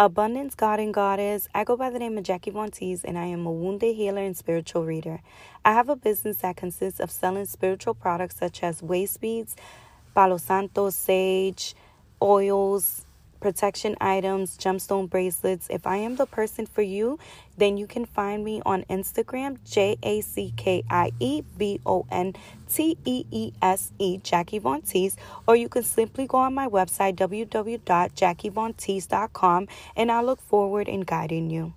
Abundance Garden Goddess. I go by the name of Jackie Von and I am a wounded healer and spiritual reader. I have a business that consists of selling spiritual products such as waist beads, Palo Santo, sage, oils, protection items, gemstone bracelets. If I am the person for you, then you can find me on Instagram, J A C K I E V O N T E E S E, Jackie Von Teese, or you can simply go on my website, www.jackievonteese.com, and I look forward in guiding you.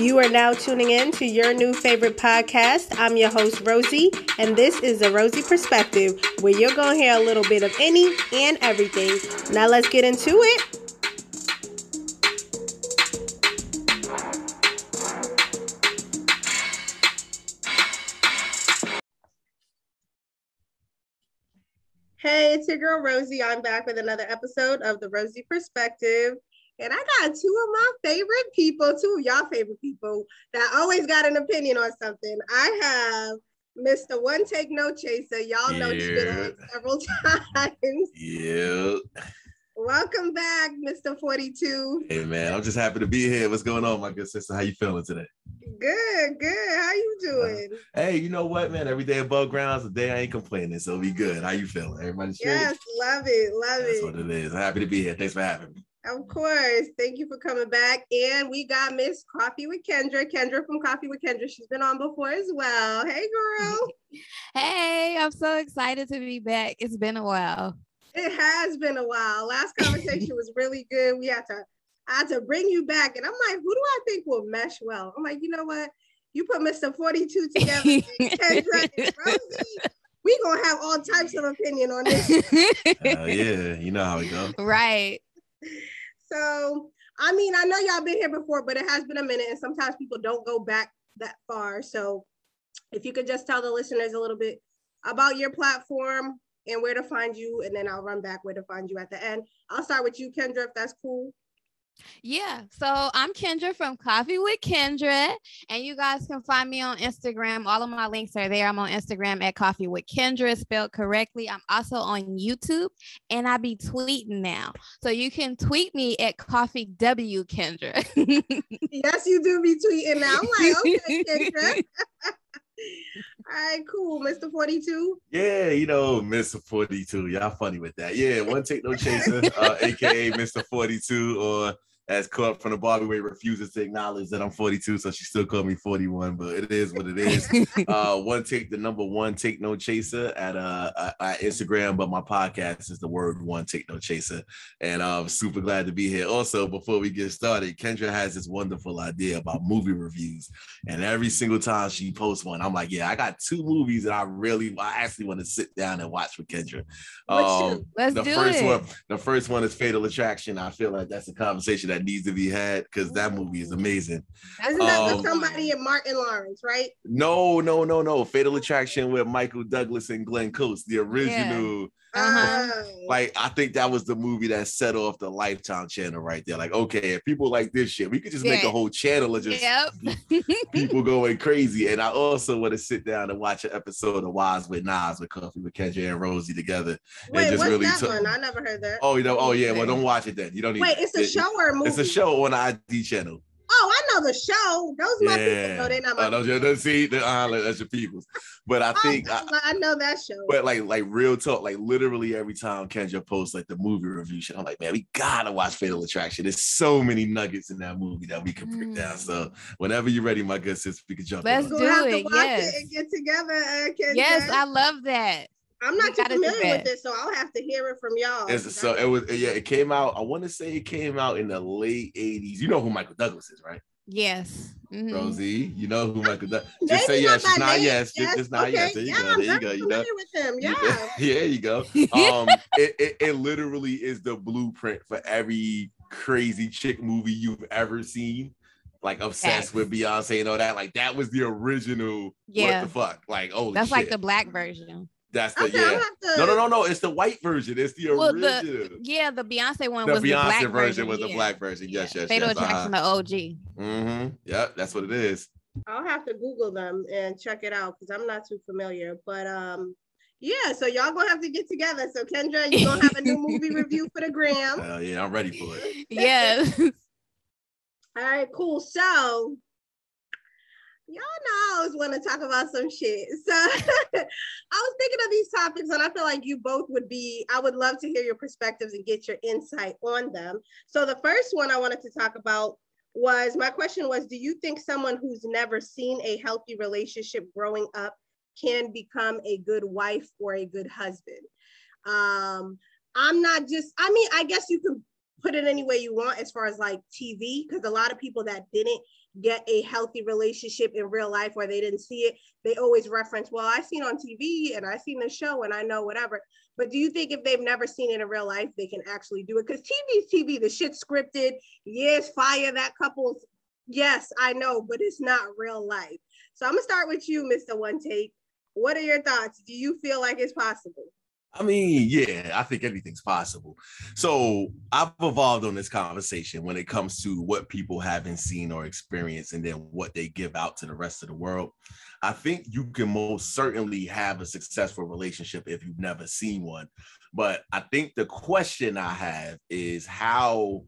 You are now tuning in to your new favorite podcast. I'm your host, Rosie, and this is the Rosie Perspective, where you're going to hear a little bit of any and everything. Now, let's get into it. Hey, it's your girl Rosie. I'm back with another episode of the Rosie Perspective. And I got two of my favorite people, two of y'all favorite people that always got an opinion on something. I have Mr. One Take No Chaser. Y'all know he's been on several times. Yeah. Welcome back, Mr. 42. Hey man, I'm just happy to be here. What's going on, my good sister? How you feeling today? Good, good. How you doing? Uh, hey, you know what, man? Every day above ground is a day I ain't complaining, so be good. How you feeling? Everybody straight? Yes, love it, love That's it. That's what it is. I'm Happy to be here. Thanks for having me. Of course. Thank you for coming back. And we got Miss Coffee with Kendra. Kendra from Coffee with Kendra. She's been on before as well. Hey, girl. hey, I'm so excited to be back. It's been a while. It has been a while. Last conversation was really good. We had to I had to bring you back. And I'm like, who do I think will mesh well? I'm like, you know what? You put Mr. 42 together, Kendra and Rosie. We gonna have all types of opinion on this. Uh, yeah, you know how it go. Right. So, I mean, I know y'all been here before, but it has been a minute, and sometimes people don't go back that far. So, if you could just tell the listeners a little bit about your platform and where to find you, and then I'll run back where to find you at the end. I'll start with you, Kendra, if that's cool. Yeah. So I'm Kendra from Coffee with Kendra, and you guys can find me on Instagram. All of my links are there. I'm on Instagram at Coffee with Kendra, spelled correctly. I'm also on YouTube, and I be tweeting now. So you can tweet me at Coffee W Kendra. yes, you do be tweeting now. I'm like, okay, Kendra. All right, cool. Mr. 42. Yeah, you know, Mr. 42. Y'all funny with that. Yeah, one take no chaser, uh, aka Mr. 42, or as caught from the Barbie way refuses to acknowledge that I'm 42, so she still called me 41, but it is what it is. uh, one take the number one take no chaser at uh at Instagram, but my podcast is the word one take no chaser, and I'm super glad to be here. Also, before we get started, Kendra has this wonderful idea about movie reviews, and every single time she posts one, I'm like, yeah, I got two movies that I really, I actually want to sit down and watch with Kendra. Um, Let's the do first it. one, the first one is Fatal Attraction. I feel like that's a conversation that needs to be had because that movie is amazing. Isn't that Um, with somebody and Martin Lawrence, right? No, no, no, no. Fatal Attraction with Michael Douglas and Glenn Close, the original. Uh-huh. Oh. Like, I think that was the movie that set off the Lifetime channel right there. Like, okay, if people like this shit, we could just make a whole channel of just Yep. people going crazy. And I also want to sit down and watch an episode of Wives with Knives with Coffee with Kendra and Rosie together. Wait, just what's really that took- one? I never heard that. Oh, you know, oh yeah. Well, don't watch it then. You don't need. Wait, it's a it- show or a movie? It's a show on the ID channel. Oh, I know the show. Those my people. No, they're not my Oh, those, people. those, see, the, uh, like, that's your people's. But I Oh, think, I, I, I know that show. but like, like real talk, like literally every time Kendra posts like the movie review shit, I'm like, man, we gotta watch Fatal Attraction. There's so many nuggets in that movie that we can break down. Mm. So whenever you're ready, my good sis, we can jump. Let's in. We're on it. gonna have do to it, watch yes. it and get together. Uh, Kendra. yes, I love that. I'm not too familiar with this, so I'll have to hear it from y'all. It's- so it was, yeah, it came out. I want to say it came out in the late '80s. You know who Michael Douglas is, right? Yes. Mhm. Rosie, you know who Michael Douglas. Just say yes, It's not name. yes, just, just not okay. yes. There you yeah, go. I'm There you go. You know. familiar with him. You- Yeah. yeah, there you go. Um, it, it, it literally is the blueprint for every crazy chick movie you've ever seen. Like obsessed Facts. with Beyonce and all that. Like that was the original. Yeah. What the fuck? Like oh, That's shit. like the black version. That's the Okay, yeah. to. No, no, no, no. It's the white version. It's the Well, original. the yeah, the Beyonce one The was the black Beyonce version was the black version. Yes, Yeah. yes, Fatal yes. Attraction, the OG. Mm-hmm. Yep, that's what it is. I'll have to Google them and check it out because I'm not too familiar. But um, yeah, so y'all gonna have to get together. So Kendra, you gonna have a new movie review for the gram. Hell yeah, I'm ready for it. Yes. All right, cool. So y'all know I always want to talk about some shit. So I was thinking of these topics, and I feel like you both would be, I would love to hear your perspectives and get your insight on them. So the first one I wanted to talk about was my question was Do you think someone who's never seen a healthy relationship growing up can become a good wife or a good husband? Um, I'm not just, I mean, I guess you can put it any way you want as far as like TV, because a lot of people that didn't get a healthy relationship in real life where they didn't see it, they always reference, well, I seen on TV and I seen the show and I know whatever. But do you think if they've never seen it in real life, they can actually do it? Because TV's TV, the shit scripted. Yes, fire that couple's. Yes, I know, but it's not real life. So I'm gonna start with you, Mr. One Take. What are your thoughts? Do you feel like it's possible? I mean, yeah, I think anything's possible. So I've evolved on this conversation when it comes to what people haven't seen or experienced and then what they give out to the rest of the world. I think you can most certainly have a successful relationship if you've never seen one. But I think the question I have is how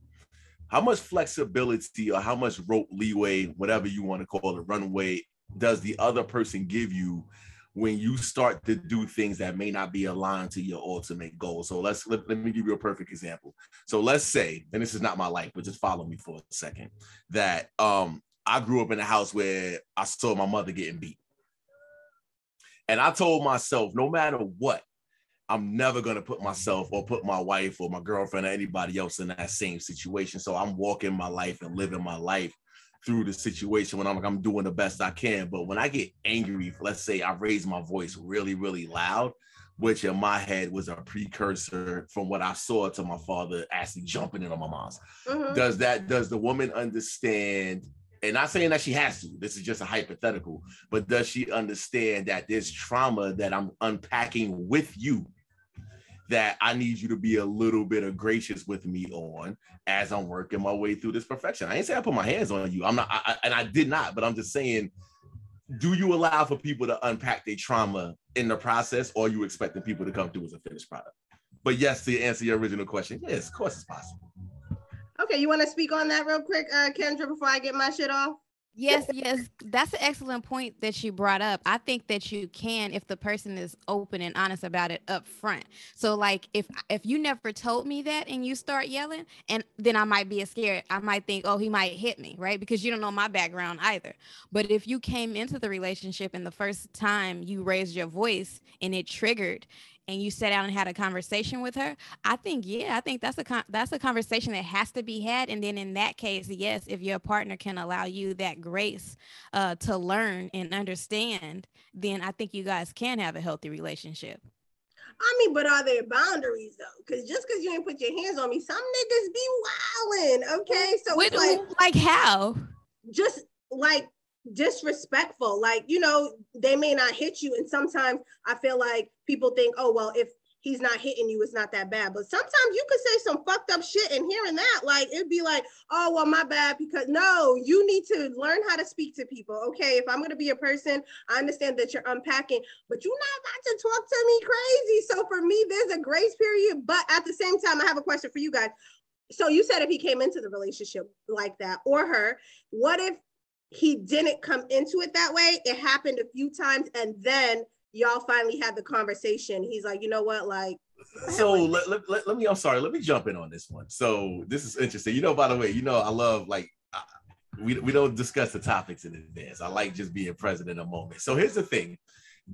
how much flexibility or how much rope leeway, whatever you want to call it, runway, does the other person give you when you start to do things that may not be aligned to your ultimate goal. So let's let, let, me give you a perfect example. So let's say, and this is not my life, but just follow me for a second, that um I grew up in a house where I saw my mother getting beat. And I told myself, no matter what, I'm never going to put myself or put my wife or my girlfriend or anybody else in that same situation. So I'm walking my life and living my life through the situation when I'm like, I'm doing the best I can. But when I get angry, let's say I raise my voice really, really loud, which in my head was a precursor from what I saw to my father actually jumping in on my mom's. Mm-hmm. Does that, does the woman understand? And not saying that she has to, this is just a hypothetical, but does she understand that there's trauma that I'm unpacking with you that I need you to be a little bit of gracious with me on as I'm working my way through this perfection. I ain't say I put my hands on you. I'm not, I, and I did not, but I'm just saying, do you allow for people to unpack their trauma in the process, or you expecting people to come through as a finished product? But yes, to answer your original question, yes, of course it's possible. Okay, you want to speak on that real quick, uh, Kendra, before I get my shit off? Yes, yes. That's an excellent point that you brought up. I think that you can if the person is open and honest about it up front. So like if if you never told me that and you start yelling and then I might be scared. I might think, "Oh, he might hit me," right? Because you don't know my background either. But if you came into the relationship and the first time you raised your voice and it triggered, and you sat down and had a conversation with her, I think yeah, I think that's a con- that's a conversation that has to be had. And then in that case, yes, if your partner can allow you that grace uh, to learn and understand, then I think you guys can have a healthy relationship. I mean, but are there boundaries though? Because just because you ain't put your hands on me, some niggas be wilding. Okay, so Wait, like, like how? Just like disrespectful. Like, you know, they may not hit you. And sometimes I feel like people think, oh, well, if he's not hitting you, it's not that bad. But sometimes you could say some fucked up shit and hearing that, like, it'd be like, oh, well, my bad. Because no, you need to learn how to speak to people. Okay. If I'm going to be a person, I understand that you're unpacking, but you're not about to talk to me crazy. So for me, there's a grace period. But at the same time, I have a question for you guys. So you said if he came into the relationship like that or her, what if he didn't come into it that way. It happened a few times, and then y'all finally had the conversation. He's like, you know what, like. So let, let, let, let, me. I'm sorry. Let me jump in on this one. So this is interesting. You know, by the way, you know, I love like we we don't discuss the topics in advance. I like just being present in a moment. So here's the thing.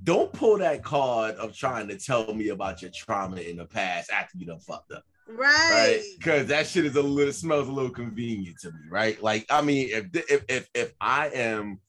Don't pull that card of trying to tell me about your trauma in the past after you done fucked up. Right. Because right? that shit is a little smells a little convenient to me, right? Like, I mean, if if if if I am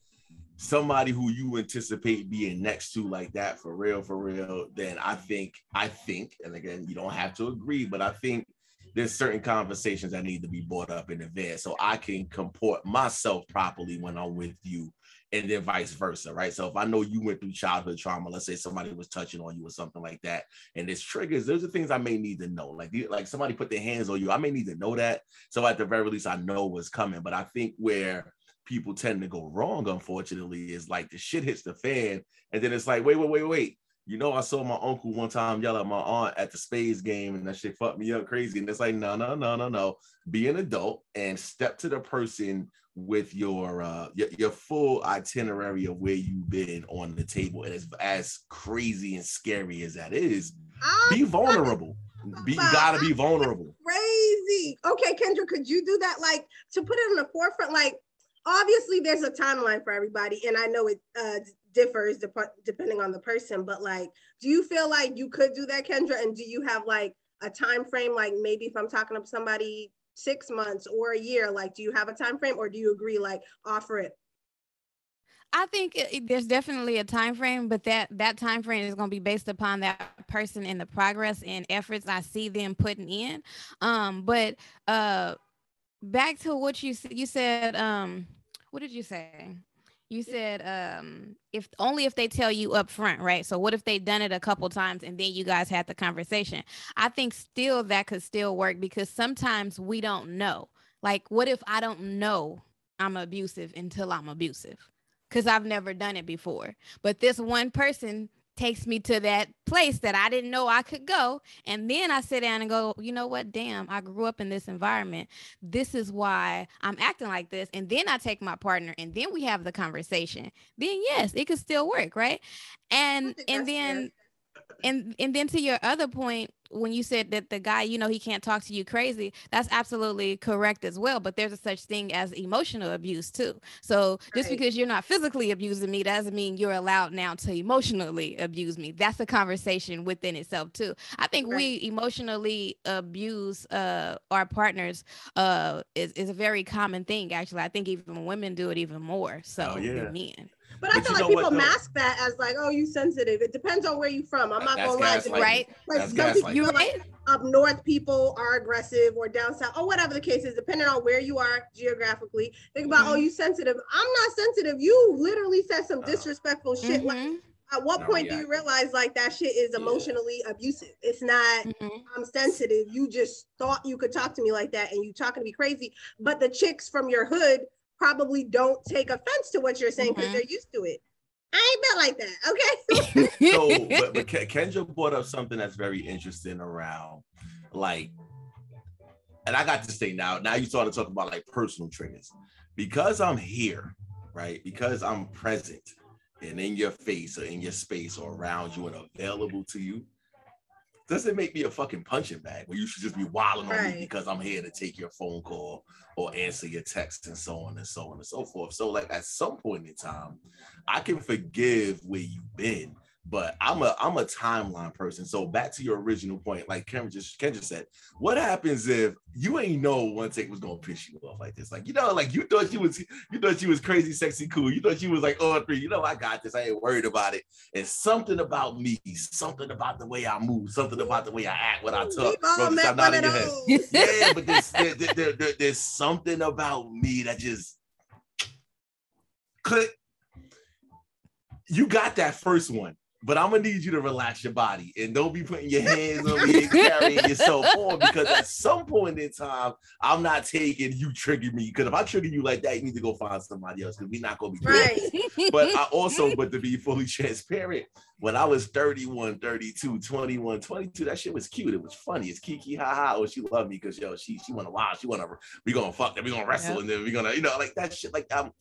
somebody who you anticipate being next to like that for real, for real, then I think I think, and again, you don't have to agree, but I think there's certain conversations that need to be brought up in advance so I can comport myself properly when I'm with you and then vice versa, right? So if I know you went through childhood trauma, let's say somebody was touching on you or something like that, and this triggers, those are things I may need to know. Like like somebody put their hands on you, I may need to know that. So at the very least, I know what's coming. But I think where people tend to go wrong, unfortunately, is like the shit hits the fan, and then it's like, wait, wait, wait, wait. You know, I saw my uncle one time yell at my aunt at the spades game, and that shit fucked me up crazy. And it's like, no, no, no, no, no. Be an adult and step to the person with your uh your, your full itinerary of where you've been on the table. And as as crazy and scary as that is, be vulnerable. Be, you gotta be vulnerable. Crazy. Okay, Kendra, could you do that? Like to put it in the forefront, like obviously there's a timeline for everybody, and I know it uh, differs dep- depending on the person. But like, do you feel like you could do that, Kendra? And do you have like a time frame? Like maybe if I'm talking to somebody six months or a year, like, do you have a time frame, or do you agree? Like, offer it. I think it, there's definitely a time frame, but that that time frame is going to be based upon that person and the progress and efforts I see them putting in. Um, but uh, back to what you you said. Um, what did you say? You said um, if only if they tell you up front, right? So what if they done it a couple times and then you guys had the conversation? I think still that could still work because sometimes we don't know. Like, what if I don't know I'm abusive until I'm abusive? because I've never done it before. But this one person takes me to that place that I didn't know I could go. And then I sit down and go, you know what? Damn, I grew up in this environment. This is why I'm acting like this. And then I take my partner and then we have the conversation. Then yes, it could still work, right? And and then and and then to your other point when you said that the guy you know he can't talk to you crazy that's absolutely correct as well but there's a such thing as emotional abuse too so just right. because you're not physically abusing me doesn't mean you're allowed now to emotionally abuse me that's a conversation within itself too i think right. we emotionally abuse uh, our partners uh, is, is a very common thing actually i think even women do it even more so oh, yeah. than men but, I feel like people mask that as like, oh, you sensitive. It depends on where you're from. I'm not gonna lie to right. Like That's some people, you right. up north people are aggressive or down south or whatever the case is, depending on where you are geographically. Think about, oh, mm-hmm. oh, you sensitive. I'm not sensitive. You literally said some uh, disrespectful uh, shit. Mm-hmm. Like, at what point do you realize like that shit is emotionally yeah. abusive? It's not mm-hmm. I'm sensitive. You just thought you could talk to me like that and you talking to me crazy. But the chicks from your hood probably don't take offense to what you're saying because mm-hmm. they're used to it. I ain't built like that. Okay. so, but, but Kendra brought up something that's very interesting around like, and I got to say now, now you started talking about like personal triggers because I'm here, right? Because I'm present and in your face or in your space or around you and available to you doesn't make me a fucking punching bag where you should just be wilding right. on me because I'm here to take your phone call or answer your text and so on and so on and so forth. So, like at some point in time, I can forgive where you've been but I'm a I'm a timeline person. So back to your original point, like Ken just Ken just said, what happens if you ain't know one take was gonna piss you off like this? Like you know, like you thought she was you thought she was crazy, sexy, cool. You thought she was like oh three. You know, I got this. I ain't worried about it. And something about me, something about the way I move, something about the way I act when I talk. Bro, not in your head. yeah, but there's, there, there, there, there's something about me that just click. You got that first one but I'm gonna need you to relax your body and don't be putting your hands on me and carrying yourself on because at some point in time, I'm not taking you trigger me. Because if I trigger you like that, you need to go find somebody else because we're not gonna be right. but I also, but to be fully transparent, when I was 31, 32, 21, 22, that shit was cute. It was funny. It's kiki ha ha. Oh, she loved me because yo, she she wanna watch, she wanna we gonna fuck, then we gonna wrestle, yeah. and then we gonna, you know, like that shit. Like I'm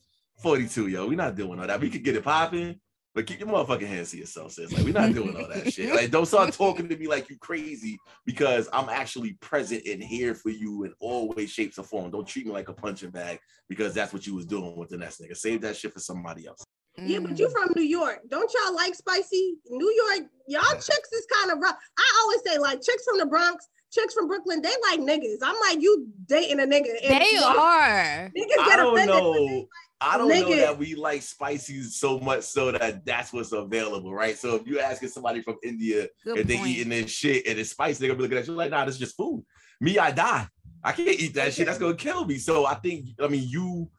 42, yo. we not doing all that. We could get it popping but keep your motherfucking hands to yourself, sis. Like, we're not doing all that shit. Like, don't start talking to me like you crazy because I'm actually present and here for you in all ways, shapes, or form. Don't treat me like a punching bag because that's what you was doing with the next nigga. Save that shit for somebody else. Yeah, but you mm. from New York. Don't y'all like spicy? New York, y'all chicks is kind of rough. I always say, like, chicks from the Bronx, chicks from Brooklyn, they like niggas. I'm like, you dating a nigga. they are. Niggas get I don't know. I don't Nigga. know that we like spicy so much so that that's what's available, right? So if you're asking somebody from India Good if they eating this shit and it's spicy, they're gonna be looking at you like, nah, this is just food. Me, I die. I can't eat that shit. That's gonna kill me. So I think, I mean, you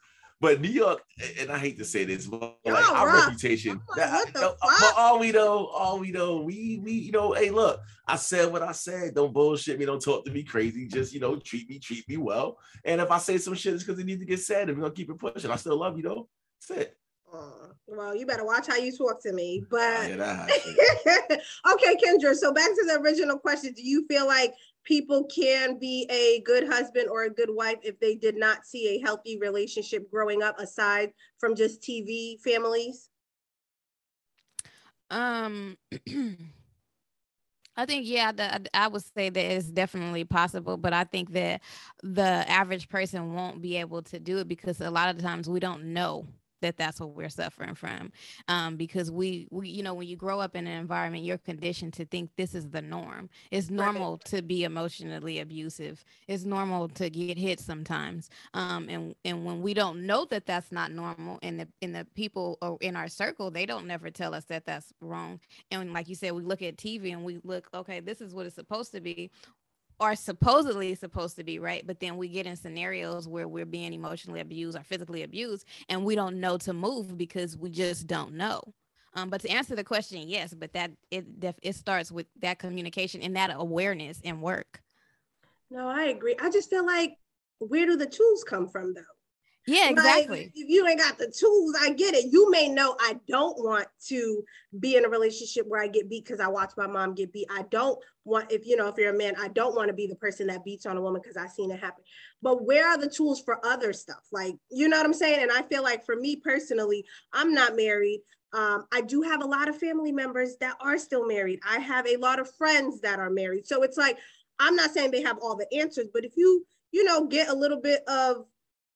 But New York, and I hate to say this, but like our rough. reputation. Like, what the fuck? But all we know, all we know, we we you know, hey, look, I said what I said. Don't bullshit me. Don't talk to me crazy. Just you know, treat me, treat me well. And if I say some shit, it's because it needs to get said. And we're gonna keep it pushing. I still love you though. That's it. Uh, well, you better watch how you talk to me. But Yeah, that okay, Kendra. So back to the original question: Do you feel like people can be a good husband or a good wife if they did not see a healthy relationship growing up, aside from just TV families? Um, I think yeah, the, I would say that it's definitely possible, but I think that the average person won't be able to do it because a lot of the times we don't know that that's what we're suffering from um, because we we you know when you grow up in an environment you're conditioned to think this is the norm. It's normal to be emotionally abusive. It's normal to get hit sometimes um, and and when we don't know that that's not normal and the and the people are in our circle they don't never tell us that that's wrong. And like you said we look at tv and we look okay this is what it's supposed to be are supposedly supposed to be right but then we get in scenarios where we're being emotionally abused or physically abused and we don't know to move because we just don't know um, but to answer the question yes but that it def- it starts with that communication and that awareness and work No, I agree. I just feel like where do the tools come from, though? Yeah Like, exactly if you ain't got the tools, I get it. You may know I don't want to be in a relationship where I get beat because I watch my mom get beat. I don't want, if you know, if you're a man, I don't want to be the person that beats on a woman because I've seen it happen. But where are the tools for other stuff? Like, you know what I'm saying? And I feel like for me personally, I'm not married. Um, I do have a lot of family members that are still married. I have a lot of friends that are married. So it's like, I'm not saying they have all the answers, but if you, you know, get a little bit of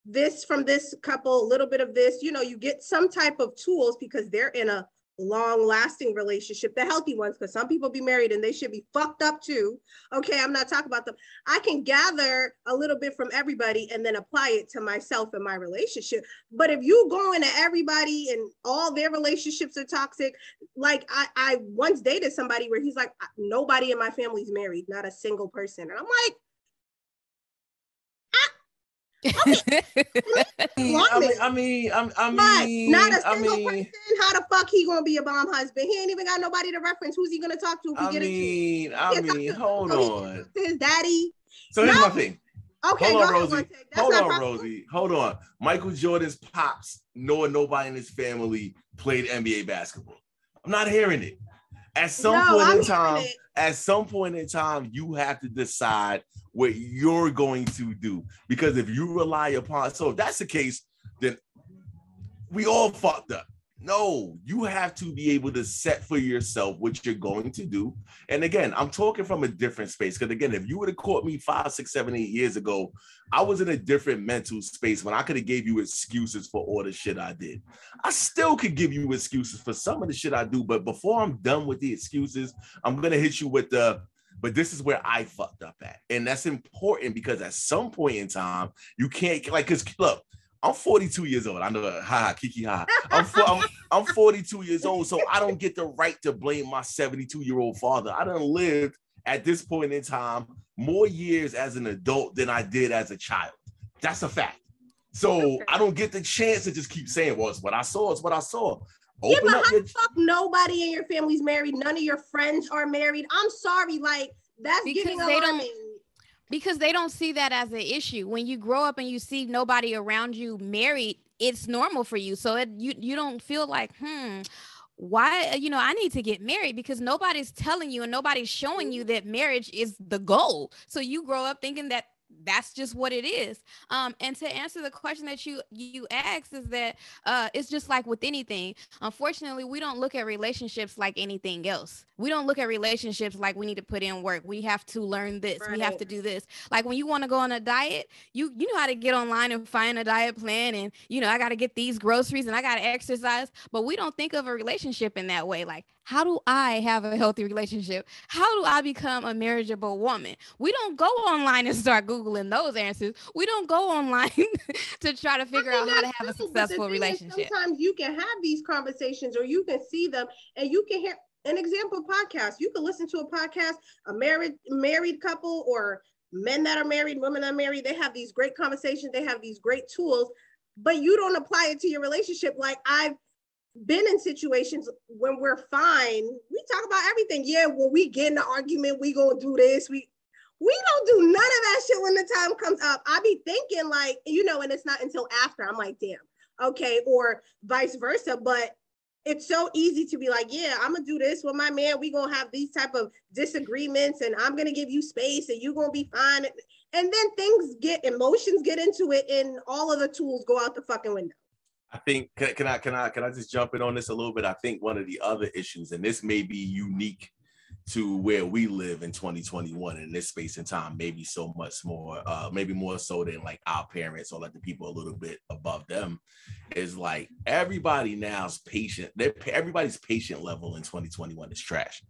this from this couple, a little bit of this, you know, you get some type of tools because they're in a long lasting relationship, the healthy ones, because some people be married and they should be fucked up too. Okay, I'm not talking about them. I can gather a little bit from everybody and then apply it to myself and my relationship. But if you go into everybody and all their relationships are toxic, like I, I once dated somebody where he's like, nobody in my family's married, not a single person. And I'm like, I mean, I mean, I mean, I mean, not a I single mean, person. How the fuck he gonna be a bomb husband? He ain't even got nobody to reference. Who's he gonna talk to if he I get mean, I Yeah, talk mean, hold so on. His daddy. So here's No. my thing. Okay, Hold on, Rosie. That's Hold on. Rosie. Hold on. Michael Jordan's pops, knowing nobody in his family played NBA basketball. I'm not hearing it. At some No, point I'm in time, at some point in time, you have to decide what you're going to do. Because if you rely upon, so if that's the case, then we all fucked up. No, you have to be able to set for yourself what you're going to do. And again, I'm talking from a different space. Because again, if you would have caught me five, six, seven, eight years ago, I was in a different mental space when I could have gave you excuses for all the shit I did. I still could give you excuses for some of the shit I do, but before I'm done with the excuses, I'm gonna hit you with the but this is where I fucked up at. And that's important because at some point in time, you can't like because look, I'm 42 years old. I know, ha ha, kiki ha. I'm, fo- I'm, I'm 42 years old, so I don't get the right to blame my 72 year old father. I done lived at this point in time more years as an adult than I did as a child. That's a fact. So I don't get the chance to just keep saying, well, it's what I saw, it's what I saw. Yeah, Open but up how your the fuck nobody in your family's married? None of your friends are married. I'm sorry, like that's Because getting they don't- alarming. Because they don't see that as an issue. When you grow up and you see nobody around you married it's normal for you. So it you you don't feel like hmm why you know i need to get married because nobody's telling you and nobody's showing you that marriage is the goal. So you grow up thinking that that's just what it is. Um and to answer the question that you you asked is that uh it's just like with anything. Unfortunately we don't look at relationships like anything else. We don't look at relationships like we need to put in work. We have to learn this. We have to do this. Like when you want to go on a diet you you know how to get online and find a diet plan and you know i got to get these groceries and i got to exercise but we don't think of a relationship in that way. Like how do i have a healthy relationship how do i become a marriageable woman we don't go online and start googling those answers we don't go online to try to figure I out how to have a true, the successful relationship sometimes you can have these conversations or you can see them and you can hear an example podcast. You can listen to a podcast, a married married couple or men that are married, women that are married, they have these great conversations, they have these great tools. but you don't apply it to your relationship. Like I've been in situations when we're fine, we talk about everything. Yeah, when we get in an argument, we gonna do this. We we don't do none of that shit when the time comes up. I be thinking like, you know, and it's not until after I'm like, damn, okay, or vice versa. But it's so easy to be like, yeah, I'm gonna do this with my man. We gonna have these type of disagreements, and I'm gonna give you space, and you gonna be fine. And then things get emotions get into it, and all of the tools go out the fucking window. I think can, can I can I can I just jump in on this a little bit? I think one of the other issues, and this may be unique to where we live in 2021 in this space and time, maybe so much more, uh, maybe more so than like our parents or like the people a little bit above them, is like everybody now's patient. Everybody's patient level in 2021 is trash.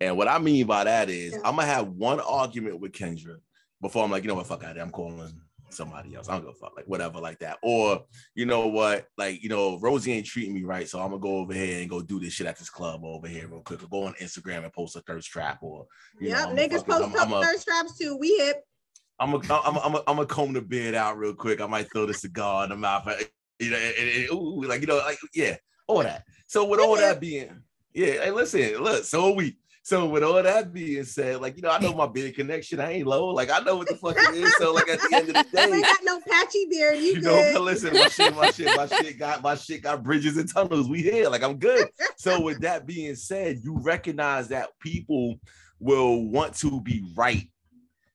And what I mean by that is. I'm gonna have one argument with Kendra before I'm like, you know what, fuck out of I'm calling somebody else. I don't give a fuck, like whatever, like that. Or you know what, like you know, Rosie ain't treating me right, so I'm gonna go over here and go do this shit at this club over here real quick. Or go on Instagram and post a thirst trap, or yeah, niggas post I'm, I'm thirst traps too. We hip. I'm a, I'm a, I'm a, I'm comb the beard out real quick. I might throw the cigar in the mouth, uh, you know, and, and, ooh, like you know, like yeah, all that. So with all that being, yeah, hey, listen, look, so we. So with all that being said, like you know, I know my beard connection. I ain't low. Like I know what the fuck it is. So like at the end of the day, I got no patchy beard. You, you know, listen, my shit, my shit, my shit got my shit got bridges and tunnels. We here. Like I'm good. So with that being said, you recognize that people will want to be right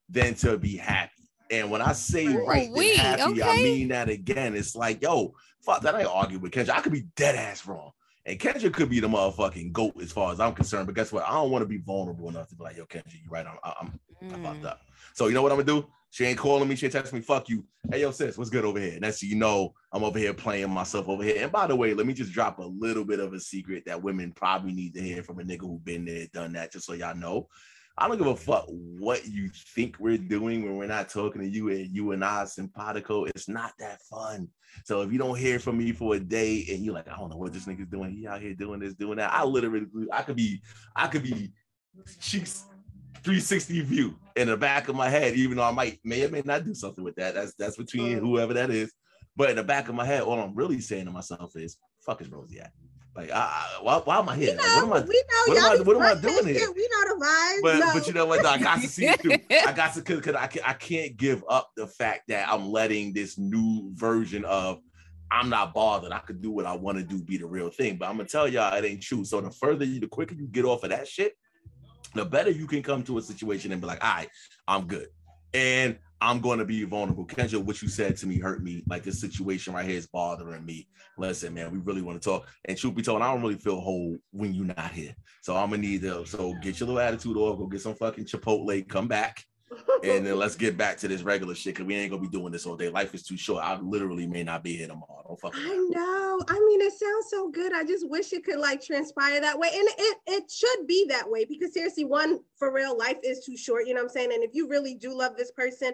than to be happy. And when I say right we, happy, okay. I mean that again. It's like, yo, fuck that. I argue with Kendra. I could be dead ass wrong. And Kendra could be the motherfucking goat as far as I'm concerned. But guess what? I don't want to be vulnerable enough to be like, yo, Kendra, you right. I'm, I'm, mm. I fucked up. So you know what I'm gonna do? She ain't calling me. She ain't texting me. Fuck you. Hey, yo, sis, what's good over here? And that's you know I'm over here playing myself over here. And by the way, let me just drop a little bit of a secret that women probably need to hear from a nigga who been there, done that, just so y'all know. I don't give a fuck what you think we're doing when we're not talking to you and you and I simpatico. It's not that fun. So if you don't hear from me for a day and you're like, I don't know what this nigga's doing, he out here doing this, doing that. I literally, I could be, I could be cheeks 360 view in the back of my head, even though I might may or may not do something with that. That's that's between whoever that is. But in the back of my head, all I'm really saying to myself is, "Fuck is Rosie at?" Like, I, why, why am I here? Know, like, what am I? We know, what, am I, what am I doing here? We know the vibe. But no. but you know what? I got to see through. I got to because I I can't give up the fact that I'm letting this new version of I'm not bothered. I could do what I want to do, be the real thing. But I'm gonna tell y'all it ain't true. So the further you, the quicker you get off of that shit, the better you can come to a situation and be like, all right, I'm good. And I'm going to be vulnerable. Kendra, what you said to me hurt me. Like this situation right here is bothering me. Listen, man, we really want to talk. And truth be told, I don't really feel whole when you're not here. So I'm gonna need to. So get your little attitude off. Go get some fucking Chipotle. Come back, and then let's get back to this regular shit. Cause we ain't gonna be doing this all day. Life is too short. I literally may not be here tomorrow. Don't fuck. I know. I mean, it sounds so good. I just wish it could like transpire that way, and it it should be that way because seriously, one for real, life is too short. You know what I'm saying? And if you really do love this person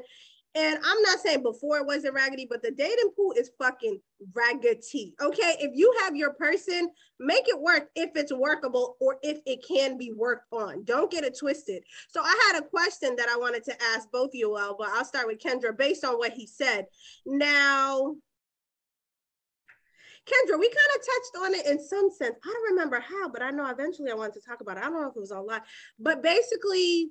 and I'm not saying before it wasn't raggedy, but the dating pool is fucking raggedy. Okay. If you have your person, make it work if it's workable or if it can be worked on. Don't get it twisted. So I had a question that I wanted to ask both of you all, but I'll start with Kendra based on what he said. Now, Kendra, we kind of touched on it in some sense. I don't remember how, but I know eventually I wanted to talk about it. I don't know if it was a lot, but basically,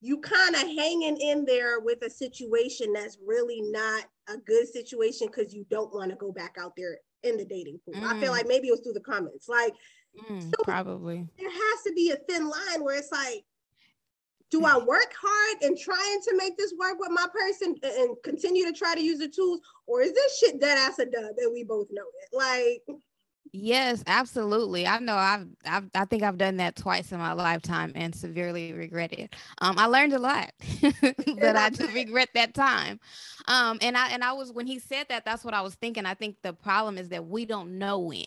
you kind of hanging in there with a situation that's really not a good situation because you don't want to go back out there in the dating pool. Mm. I feel mm. like maybe it was through the comments. Like mm, so probably there has to be a thin line where it's like, do I work hard and trying to make this work with my person and continue to try to use the tools, or is this shit dead ass a dub and we both know it? Like Yes, absolutely. I know I've, I've I think I've done that twice in my lifetime and severely regret it. Um, I learned a lot, but I do regret that time. Um, and I and I was when he said that, that's what I was thinking. I think the problem is that we don't know when.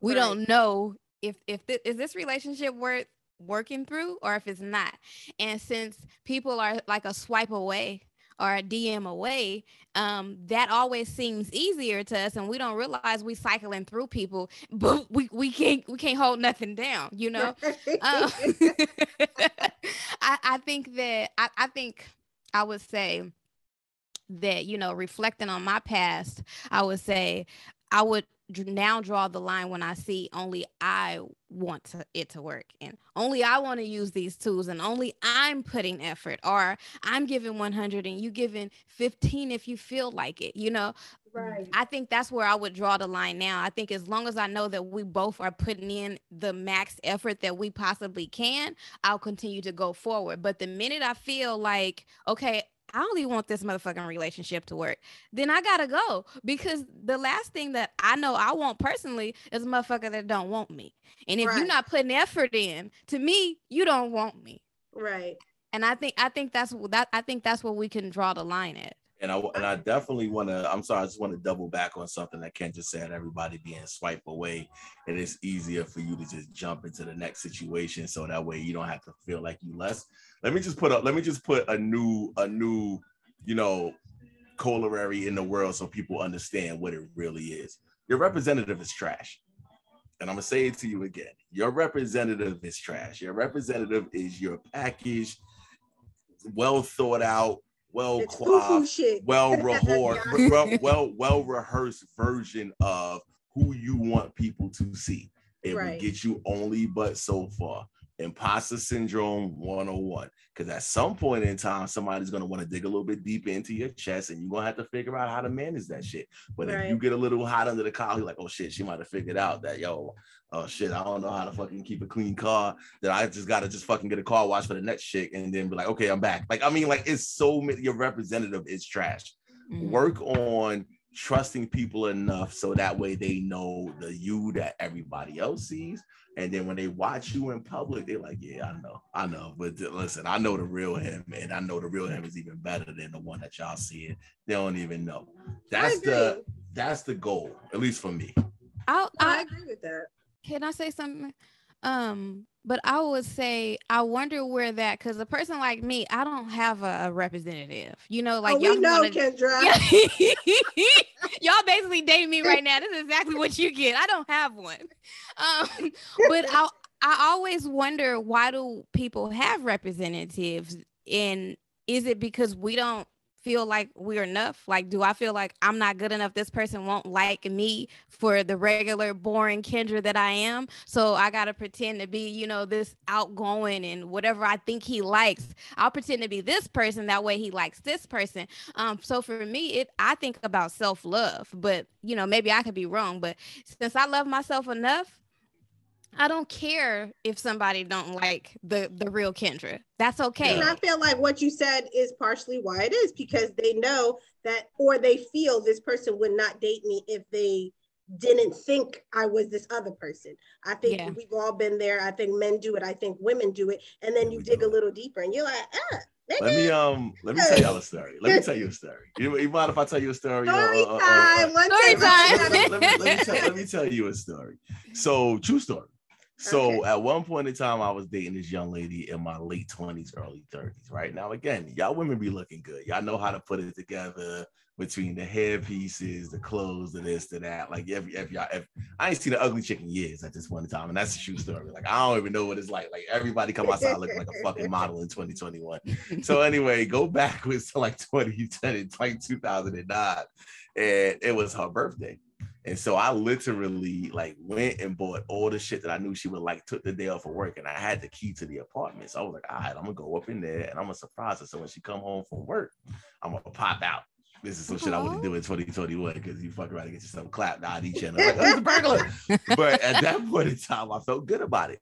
We right. don't know if if th- is this relationship worth working through or if it's not. And since people are like a swipe away or a DM away, um, that always seems easier to us, and we don't realize we're cycling through people, but we, we can't we can't hold nothing down, you know. um, I, I think that I, I think I would say that you know reflecting on my past i would say i would now draw the line when I see only I want to, it to work and only I want to use these tools and only I'm putting effort or I'm giving 100 and you giving 15 if you feel like it, you know. Right. I think that's where I would draw the line now. I think as long as I know that we both are putting in the max effort that we possibly can, I'll continue to go forward. But the minute I feel like, okay, I only want this motherfucking relationship to work, then I gotta go because the last thing that I know I want personally is a motherfucker that don't want me. And if right. you're not putting effort in, to me, you don't want me. Right. And I think I think that's that I think that's where we can draw the line at. And I and I definitely want to. I'm sorry, I just want to double back on something that Ken just said. Everybody being swiped away, and it's easier for you to just jump into the next situation, so that way you don't have to feel like you less. Let me just put up. Let me just put a new a new, you know, corollary in the world so people understand what it really is. Your representative is trash. And I'm gonna say it to you again. Your representative is trash. Your representative is your package, well thought out, well coiffed, well rehearsed, well, well, well rehearsed version of who you want people to see. It right. will get you only but so far. Imposter syndrome 101. Because at some point in time, somebody's going to want to dig a little bit deeper into your chest and you're going to have to figure out how to manage that shit. But right. if you get a little hot under the collar, you're like, oh shit, she might have figured out that, yo, oh shit, I don't know how to fucking keep a clean car. That I just got to just fucking get a car wash for the next shit and then be like, okay, I'm back. Like, I mean, like, it's so many, your representative is trash. Mm-hmm. Work on trusting people enough so that way they know the you that everybody else sees and then when they watch you in public, they're like, "Yeah, I know, I know." But listen, I know the real him, and I know the real him is even better than the one that y'all see. It. They don't even know. That's the that's the goal, at least for me. i I, I agree with that. Can I say something? Um, but I would say I wonder where that because a person like me, I don't have a, a representative. You know, like oh, y'all know, wanna, Kendra. y'all basically dating me right now. This is exactly what you get. I don't have one. Um, but I I always wonder why do people have representatives and is it because we don't feel like we're enough? Like, do I feel like I'm not good enough? This person won't like me for the regular, boring Kendra that I am. So I got to pretend to be, you know, this outgoing and whatever I think he likes. I'll pretend to be this person. That way he likes this person. Um, so for me, it I think about self love, but, you know, maybe I could be wrong. But since I love myself enough, I don't care if somebody don't like the the real Kendra. That's okay. And I feel like what you said is partially why it is because they know that or they feel this person would not date me if they didn't think I was this other person. I think yeah. we've all been there. I think men do it. I think women do it. And then you dig a little deeper and you're like, ah, let me um let me tell y'all a story. Let me tell you a story. You, you mind if I tell you a story? Story time. Story time. Let, me tell, let me tell you a story. So true story. So okay. at one point in time, I was dating this young lady in my late 20s, early 30s. Right now, again, y'all women be looking good. Y'all know how to put it together between the hair pieces, the clothes, the this, the that. Like if, if y'all, if I ain't seen an ugly chick in years at this point in time, and that's a true story. Like I don't even know what it's like. Like everybody come outside looking like a fucking model in 2021. So anyway, go backwards to like 2010, like 2009, and it was her birthday. And so I literally like went and bought all the shit that I knew she would like, took the day off of work, and I had the key to the apartment. So I was like, all right, I'm gonna go up in there and I'm gonna surprise her. So when she come home from work, I'm gonna pop out. This is some shit I wouldn't do in 2021 because you fuck around and get yourself clapped out each other. Like, oh, a burglar. but at that point in time, I felt good about it.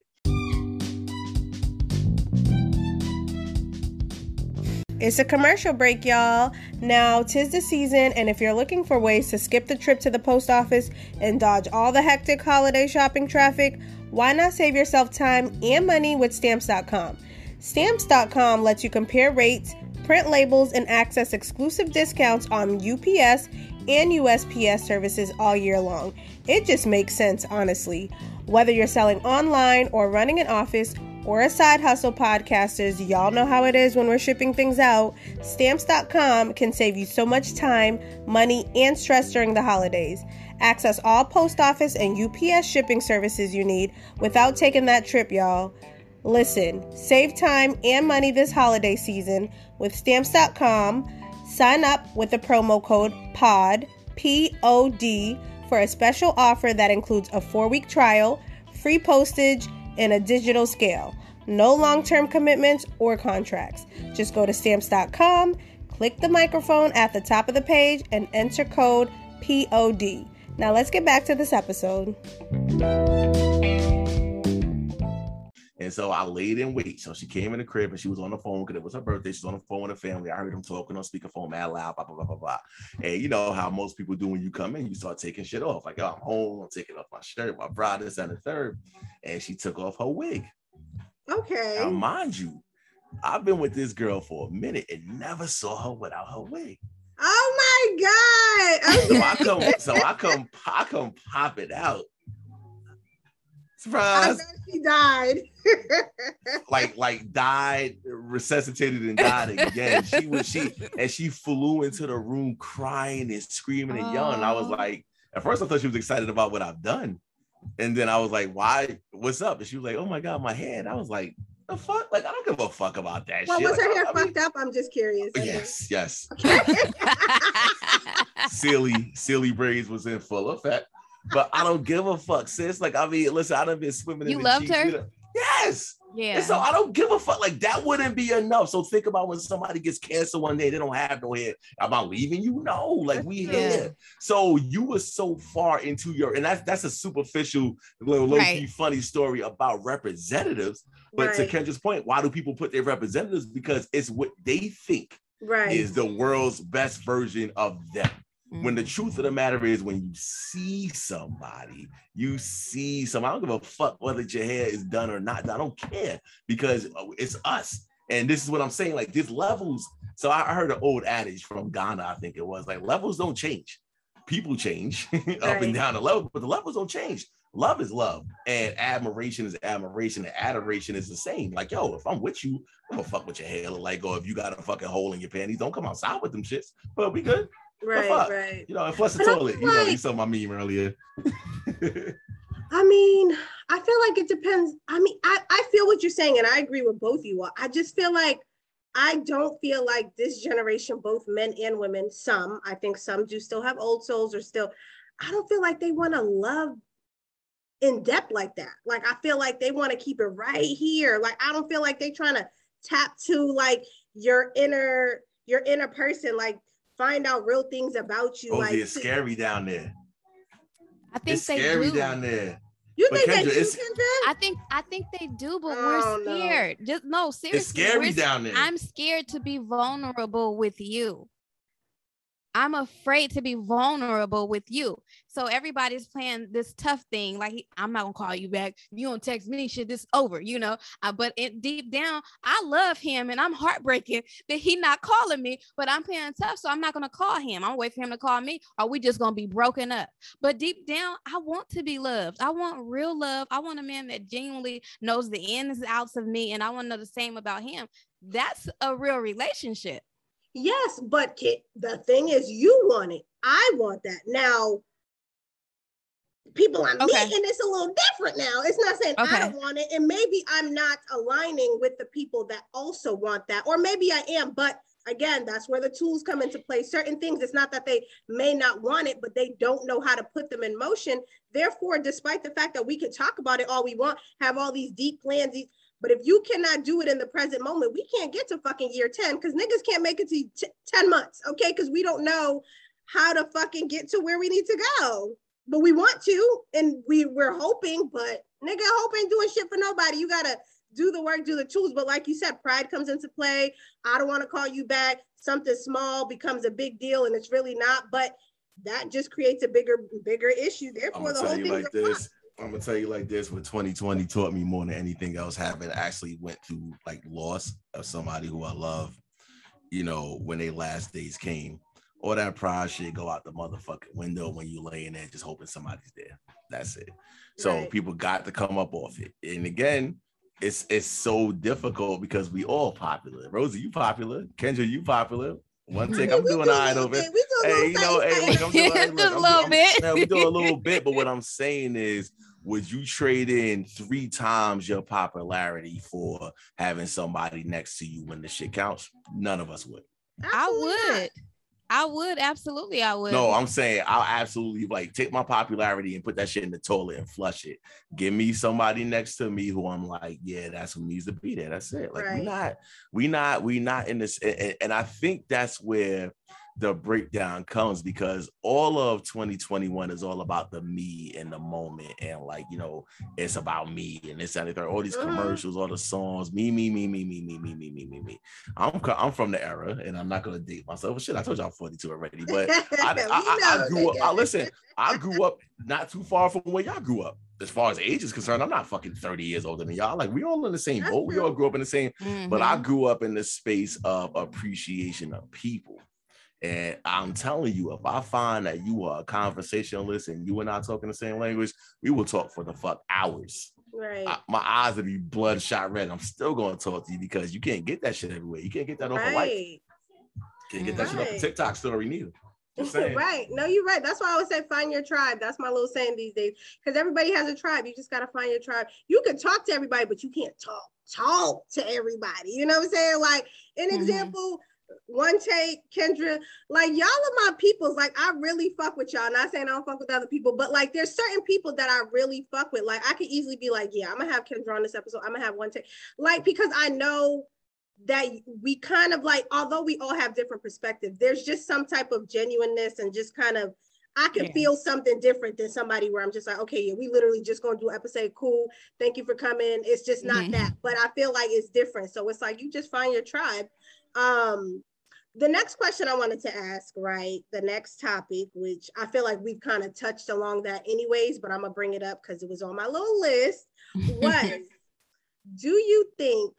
It's a commercial break, y'all. Now, tis the season, and if you're looking for ways to skip the trip to the post office and dodge all the hectic holiday shopping traffic, why not save yourself time and money with stamps.com? Stamps.com lets you compare rates, print labels, and access exclusive discounts on UPS and USPS services all year long. It just makes sense, honestly. Whether you're selling online or running an office, or a side hustle podcasters, y'all know how it is when we're shipping things out. Stamps.com can save you so much time, money, and stress during the holidays. Access all post office and UPS shipping services you need without taking that trip, y'all. Listen, save time and money this holiday season with Stamps.com. Sign up with the promo code POD, P O D, for a special offer that includes a four week trial, free postage, and a digital scale. No long term commitments or contracts. Just go to stamps.com, click the microphone at the top of the page, and enter code POD. Now let's get back to this episode. And so I laid in wait. So she came in the crib and she was on the phone because it was her birthday. She's on the phone with her family. I heard them talking on speakerphone, mad loud, blah, blah, blah, blah, blah. And you know how most people do when you come in, you start taking shit off. Like, oh, I'm home, I'm taking off my shirt, my bra, this and the third. And she took off her wig. Okay. Now, mind you, I've been with this girl for a minute and never saw her without her wig. Oh my god! So I come, so I come, I come pop it out. Surprise! she died. like, like died, resuscitated, and died again. She was she, and she flew into the room crying and screaming and yelling. I was like, at first I thought she was excited about what I've done, and then I was like, "Why? What's up?" And she was like, "Oh my god, my head." I was like, "The fuck? Like, I don't give a fuck about that well, shit." was Like, her hair I mean- fucked up? I'm just curious. Oh, yes, yes. silly, silly braids was in full effect. But I don't give a fuck, sis. Like, I mean, listen, I done been swimming in You the loved Jeep, her? you know. Yes. yeah. And so I don't give a fuck. Like that wouldn't be enough. So think about when somebody gets cancer one day, they don't have no hair. Am I leaving you? No, like we Yeah. here. So you were so far into your, and that's that's a superficial, little low key Right. funny story about representatives. But to Kendra's point, why do people put their representatives? Because it's what they think right. is the world's best version of them. When the Mm. truth of the matter is, when you see somebody, you see some. I don't give a fuck whether your hair is done or not. I don't care because uh, it's us. And this is what I'm saying. Like there's levels. So I heard an old adage from Ghana. I think it was like levels don't change. People change up and down the level, but the levels don't change. Love is love, and admiration is admiration, and adoration is the same. Like, yo, if I'm with you, I'm gonna fuck with your hair look like, or if you got a fucking hole in your panties, don't come outside with them shits. But we good. Right, right. You know, and flush the But toilet. You know, you like- saw my meme earlier. I mean, I feel like it depends. I mean, I, I feel what you're saying, and I agree with both of you. I just feel like I don't feel like this generation, both men and women, some, I think some do still have old souls or still, I don't feel like they want to love in depth like that. Like, I feel like they want to keep it right here. Like, I don't feel like they trying to tap to like your inner, your inner person, like find out real things about you. Oh, like, it's scary down there. I think It's they scary do. down there. you But think they do, Kendra? I think I think they do, but Oh, we're no. scared. Just no, seriously. It's scary we're- down there. I'm scared to be vulnerable with you. I'm afraid to be vulnerable with you. So everybody's playing this tough thing. Like I'm not gonna call you back. You don't text me. Shit, this over. You know. Uh, but it, deep down, I love him, and I'm heartbreaking that he not calling me. But I'm playing tough, so I'm not gonna call him. I'm wait for him to call me. Or we just gonna be broken up. But deep down, I want to be loved. I want real love. I want a man that genuinely knows the ins and outs of me, and I want to know the same about him. That's a real relationship. Yes, but the thing is, you want it. I want that. Now, people I'm Okay. meeting, it's a little different now. It's not saying Okay. I don't want it, and maybe I'm not aligning with the people that also want that, or maybe I am. But again, that's where the tools come into play. Certain things, it's not that they may not want it, but they don't know how to put them in motion. Therefore, despite the fact that we can talk about it all we want, have all these deep plans, these but if you cannot do it in the present moment, we can't get to fucking year 10 because niggas can't make it to t- 10 months, okay? Because we don't know how to fucking get to where we need to go. But we want to, and we, we're hoping, but nigga, hope ain't doing shit for nobody. You gotta do the work, do the tools. But like you said, pride comes into play. I don't want to call you back. Something small becomes a big deal, and it's really not. But that just creates a bigger, bigger issue. Therefore, the whole thing like this. I'm gonna tell you like this. What 2020 taught me more than anything else, having actually went through like loss of somebody who I love, you know, when they last days came, all that pride shit go out the motherfucking window when you laying there just hoping somebody's there. That's it. So Right. people got to come up off it. And again, it's it's so difficult because we all popular. Rosie, you popular. Kendra, you popular. One take, I'm doing do all a little over bit. do a Hey, you know, hey, look, I'm doing, hey, Just look, a I'm- little I'm- bit. we do a little bit, but what I'm saying is, would you trade in three times your popularity for having somebody next to you when the shit counts? None of us would. Absolutely I not. would. I would absolutely. I would. No, I'm saying I'll absolutely like take my popularity and put that shit in the toilet and flush it. Give me somebody next to me who I'm like, yeah, that's who needs to be there. That's it. Like Right. we not, we not, we not in this. And, and I think that's where the breakdown comes because all of 2021 is all about the me in the moment and like you know it's about me and this and the third. All these Mhm. commercials, all the songs, me, me, me, me, me, me, me, me, me, me, me. I'm I'm from the era, and I'm not gonna date myself. Shit, I told you I'm 42 already, but I, I, I, I grew up. I listen. I grew up not too far from where y'all grew up. As far as age is concerned, I'm not fucking 30 years older than y'all. Like we all in the same boat. We all grew up in the same. But Mhm. I grew up in the space of appreciation of people. And I'm telling you, if I find that you are a conversationalist and you and I talking the same language, we will talk for the fuck hours. Right. I- my eyes will be bloodshot red. I'm still going to talk to you because you can't get that shit everywhere. You can't get that off of like, right. can't get that shit off a TikTok story neither. Right. No, you're right. That's why I always say find your tribe. That's my little saying these days. Because everybody has a tribe. You just gotta find your tribe. You can talk to everybody, but you can't talk talk to everybody. You know what I'm saying? Like an Mhm. example, one take, Kendra, like y'all are my peoples. Like I really fuck with y'all. Not saying I don't fuck with other people, but like there's certain people that I really fuck with. Like I could easily be like, yeah, I'm gonna have Kendra on this episode. I'm gonna have one take. Like because I know that we kind of like, although we all have different perspectives, there's just some type of genuineness and just kind of I can Yeah. feel something different than somebody where I'm just like, okay, yeah, we literally just gonna do an episode. Cool. Thank you for coming. It's just not Mhm. that, but I feel like it's different. So it's like you just find your tribe. Um, the next question I wanted to ask, right? The next topic, which I feel like we've kind of touched along that anyways, but I'm gonna bring it up because it was on my little list. Was do you think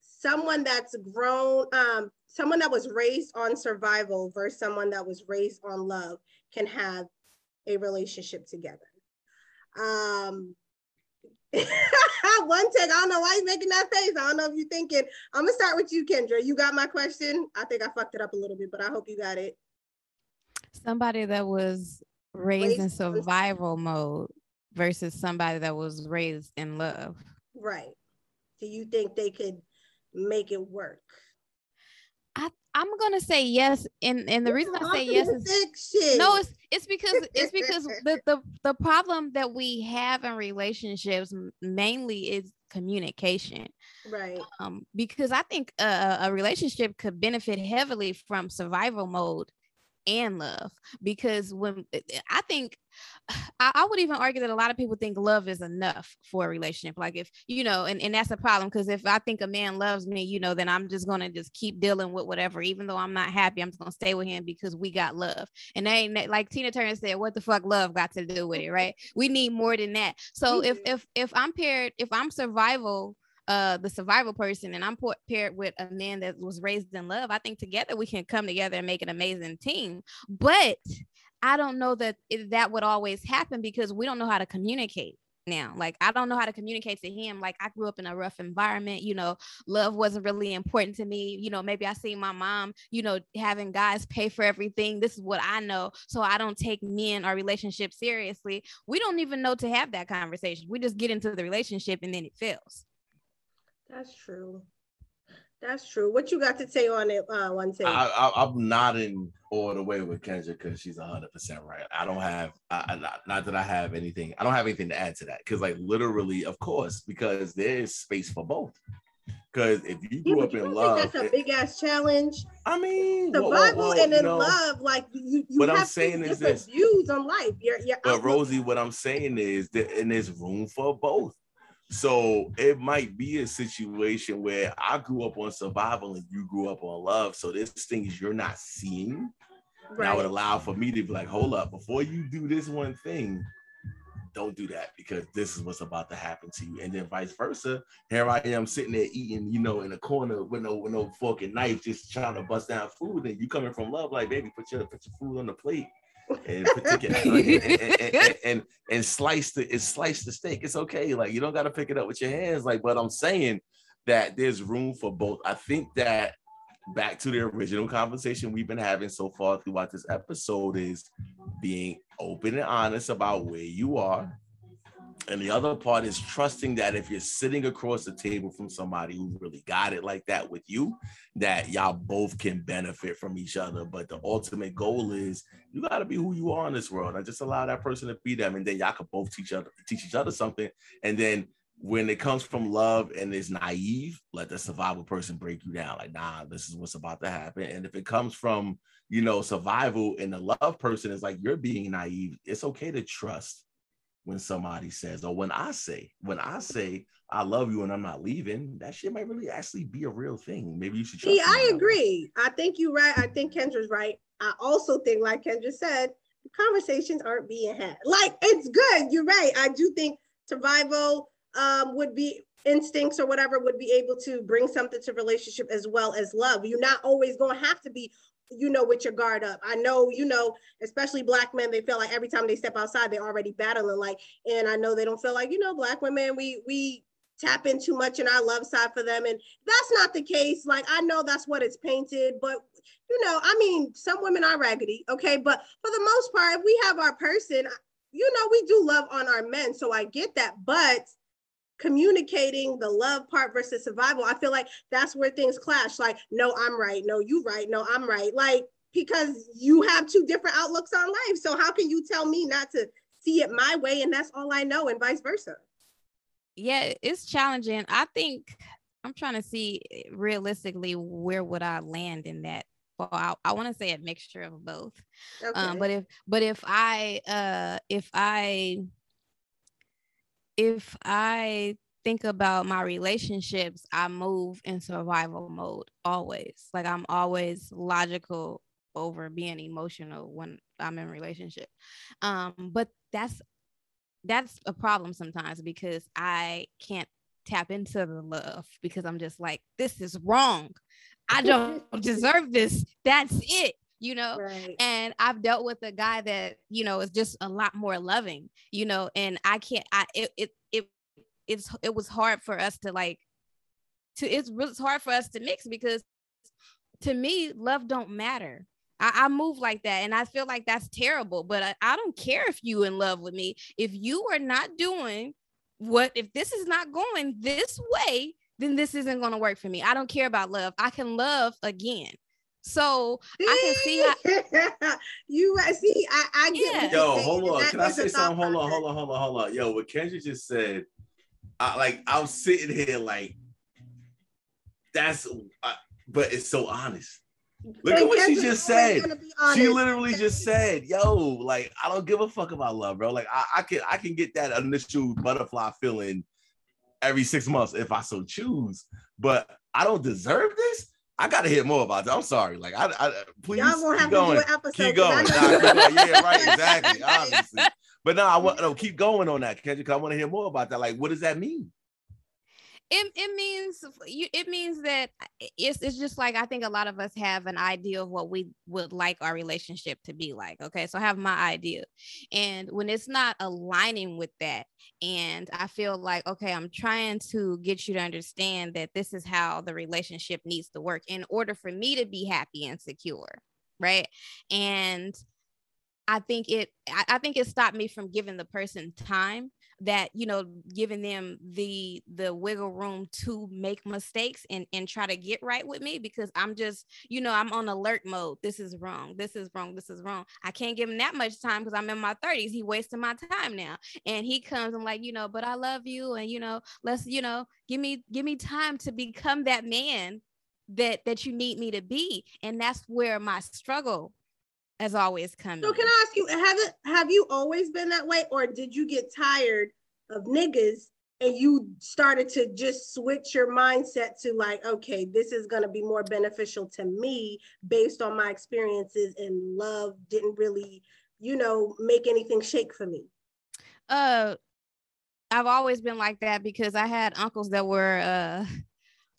someone that's grown, um, someone that was raised on survival versus someone that was raised on love can have a relationship together? Um, one take. I don't know why he's making that face. I don't know if you're thinking. I'm gonna start with you, Kendra. You got my question. I think I fucked it up a little bit, but I hope you got it. somebody that was raised in Raised on- survival mode versus somebody that was raised in love. Right. Do you think they could make it work? I'm gonna say yes, and and the reason I say yes is no, it's it's because it's because the the the problem that we have in relationships mainly is communication. right. Um, because I think a, a relationship could benefit heavily from survival mode and love. Because when eh, eh, I think, I, I would even argue that a lot of people think love is enough for a relationship. Like if you know, and, and that's a problem. Because if I think a man loves me, you know, then I'm just gonna just keep dealing with whatever, even though I'm not happy. I'm just gonna stay with him because we got love. And they ain't like Tina Turner said, "What the fuck love got to do with it?" Right? We need more than that. So if mm-hmm. if if I'm paired, if I'm survival uh the survival person and I'm pa- paired with a man that was raised in love, I think together we can come together and make an amazing team. But I don't know that that would always happen because we don't know how to communicate now. Like I don't know how to communicate to him. Like I grew up in a rough environment, you know, love wasn't really important to me. You know, maybe I see my mom, you know, having guys pay for everything. This is what I know. So I don't take men or relationships seriously. We don't even know to have that conversation. We just get into the relationship and then it fails. That's true. That's true. What you got to say on it? Uh, one take. I, I, I'm nodding all the way with Kendra because she's 100 percent right. I don't have, I, I, not, not that I have anything. I don't have anything to add to that because, like, literally, of course, because there's space for both. Because if you grew but up you in love, that's a big ass challenge. I mean, well, Bible and in no. love, like you, you What I'm have saying is different this. views on life. You're, you're But Rosie, what I'm saying is that and there's room for both. So it might be a situation where I grew up on survival and you grew up on love. So there's things you're not seeing. And I would allow for me to be like, hold up, before you do this one thing, don't do that because this is what's about to happen to you. And then vice versa. Here I am sitting there eating, you know, in a corner with no with no fork and knife, just trying to bust down food. And you coming from love, like baby, put your put your food on the plate and and, and, and, and, slice the and slice the steak. It's okay. Like you don't gotta pick it up with your hands. Like, but I'm saying that there's room for both. I think that back to the original conversation we've been having so far throughout this episode is being open and honest about where you are And the other part is trusting that if you're sitting across the table from somebody who really got it like that with you, that y'all both can benefit from each other. But the ultimate goal is you got to be who you are in this world and just allow that person to be them. And then y'all can both teach other teach each other something. And then when it comes from love and is naive, let the survival person break you down. Like, nah, this is what's about to happen. And if it comes from, you know, survival and the love person is like you're being naive, it's okay to trust when somebody says, or when I say, when I say, I love you and I'm not leaving, that shit might really actually be a real thing. Maybe you should. Yeah, I agree. I think you're right. I think Kendra's right. I also think, like Kendra said, conversations aren't being had. Like it's good. You're right. I do think survival um, would be instincts or whatever would be able to bring something to relationship as well as love. You're not always going to have to be you know, with your guard up. I know, you know, especially black men, they feel like every time they step outside, they're already battling. Like, and I know they don't feel like, you know, black women, we we tap in too much in our love side for them. And that's not the case. Like, I know that's what it's painted, but you know, I mean, some women are raggedy, okay. But for the most part, if we have our person, you know, we do love on our men. So I get that. But communicating the love part versus survival, I feel like that's where things clash. Like, no, I'm right. No, you right. No, I'm right. Like, because you have two different outlooks on life. So how can you tell me not to see it my way and that's all I know and vice versa? Yeah, it's challenging. I think I'm trying to see realistically where would I land in that well i, I want to say a mixture of both um, okay. um, but if but if i uh if i if I think about my relationships, I move in survival mode always. Like I'm always logical over being emotional when I'm in relationship. Um, but that's that's a problem sometimes because I can't tap into the love because I'm just like, this is wrong. I don't deserve this. That's it you know? Right. and i've dealt with a guy that you know is just a lot more loving you know and i can't i it it, it it's it was hard for us to like to it's it's hard for us to mix because to me love don't matter. I, I move like that and i feel like that's terrible but I, I don't care if you in love with me. If you are not doing what if this is not going this way then this isn't going to work for me. I don't care about love. I can love again so? I can see how you see. I, I get. Yeah. Yo, hold on. Can I say something? Hold on, hold on, hold on, hold on. Yo, what Kendra just said, I like. I'm sitting here like, that's, uh, but it's so honest. Look and at what Kendra she just said. She literally just said, "Yo, like I don't give a fuck about love, bro. Like I, I can, I can get that initial butterfly feeling every six months if I so choose, but I don't deserve this." I gotta hear more about that. I'm sorry. Like, I, I please Y'all gonna have going. to do an episode. Keep going. Nah. Yeah, right. Exactly. Obviously. But now I want no keep going on that, Kendrick. I want to hear more about that. Like, what does that mean? It, it means you it means that uh, it's it's just like I think a lot of us have an idea of what we would like our relationship to be like. Okay. So I have my idea. And when it's not aligning with that, and I feel like, okay, I'm trying to get you to understand that this is how the relationship needs to work in order for me to be happy and secure. Right. And I think it I, I think it stopped me from giving the person time that you know giving them the the wiggle room to make mistakes and and try to get right with me because i'm just you know i'm on alert mode. This is wrong. This is wrong. This is wrong. I can't give him that much time because i'm in my 30s he wasting my time now. And he comes and like you know but i love you and you know let's you know give me give me time to become that man that that you need me to be. And that's where my struggle as always coming. So can I ask you, have it have you always been that way, or did you get tired of niggas and you started to just switch your mindset to like, okay, this is gonna be more beneficial to me based on my experiences and love didn't really, you know, make anything shake for me? Uh I've always been like that because I had uncles that were uh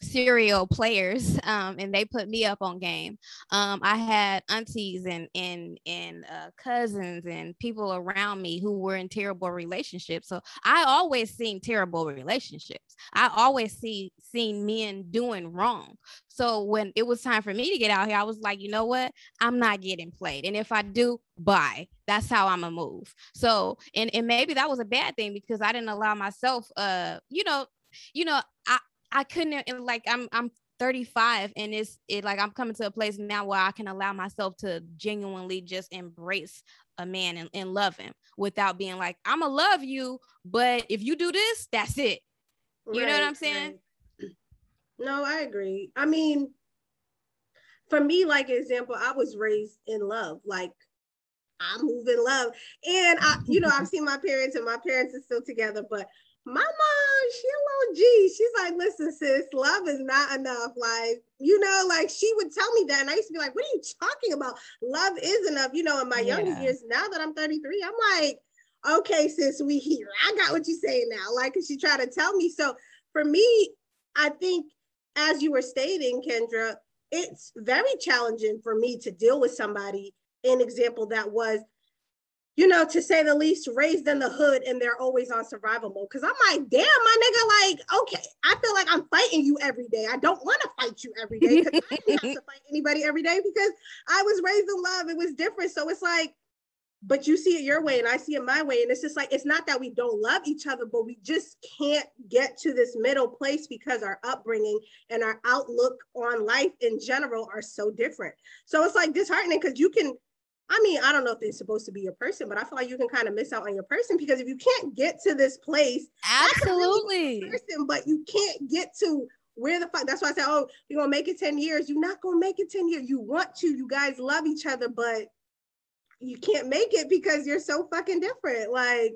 serial players um, and they put me up on game. Um, i had aunties and and and uh, cousins and people around me who were in terrible relationships. So i always seen terrible relationships. I always see seen men doing wrong. So when it was time for me to get out here i was like you know what? I'm not getting played. And if i do bye. That's how i'm gonna move. So and, and maybe that was a bad thing because i didn't allow myself uh you know you know i I couldn't uh, like I'm I'm 35 and it's it like I'm coming to a place now where I can allow myself to genuinely just embrace a man and, and love him without being like, I'm gonna love you, but if you do this, that's it. You right, know what I'm saying? Right. No, I agree. I mean, for me, like example, I was raised in love. Like I move in love. And I, you know, I've seen my parents and my parents are still together, but my mom, she a little G. She's like, listen, sis, love is not enough. Like, you know, like she would tell me that. And I used to be like, what are you talking about? Love is enough. You know, in my yeah. younger years, now that I'm 33, I'm like, okay, sis, we here. I got what you're saying now. Like, she tried to tell me. So for me, I think as you were stating, Kendra, it's very challenging for me to deal with somebody, an example that was you know, to say the least, raised in the hood and they're always on survival mode. Cause I'm like, damn, my nigga, like, okay, I feel like I'm fighting you every day. I don't want to fight you every day because I didn't have to fight anybody every day because I was raised in love. It was different. So it's like, but you see it your way and I see it my way. And it's just like, it's not that we don't love each other, but we just can't get to this middle place because our upbringing and our outlook on life in general are so different. So it's like disheartening because you can I mean, I don't know if they're supposed to be your person, but I feel like you can kind of miss out on your person because if you can't get to this place, absolutely, person, but you can't get to where the fuck. That's why I said, oh, you're gonna make it 10 years. You're not gonna make it 10 years. You want to, you guys love each other, but you can't make it because you're so fucking different. Like,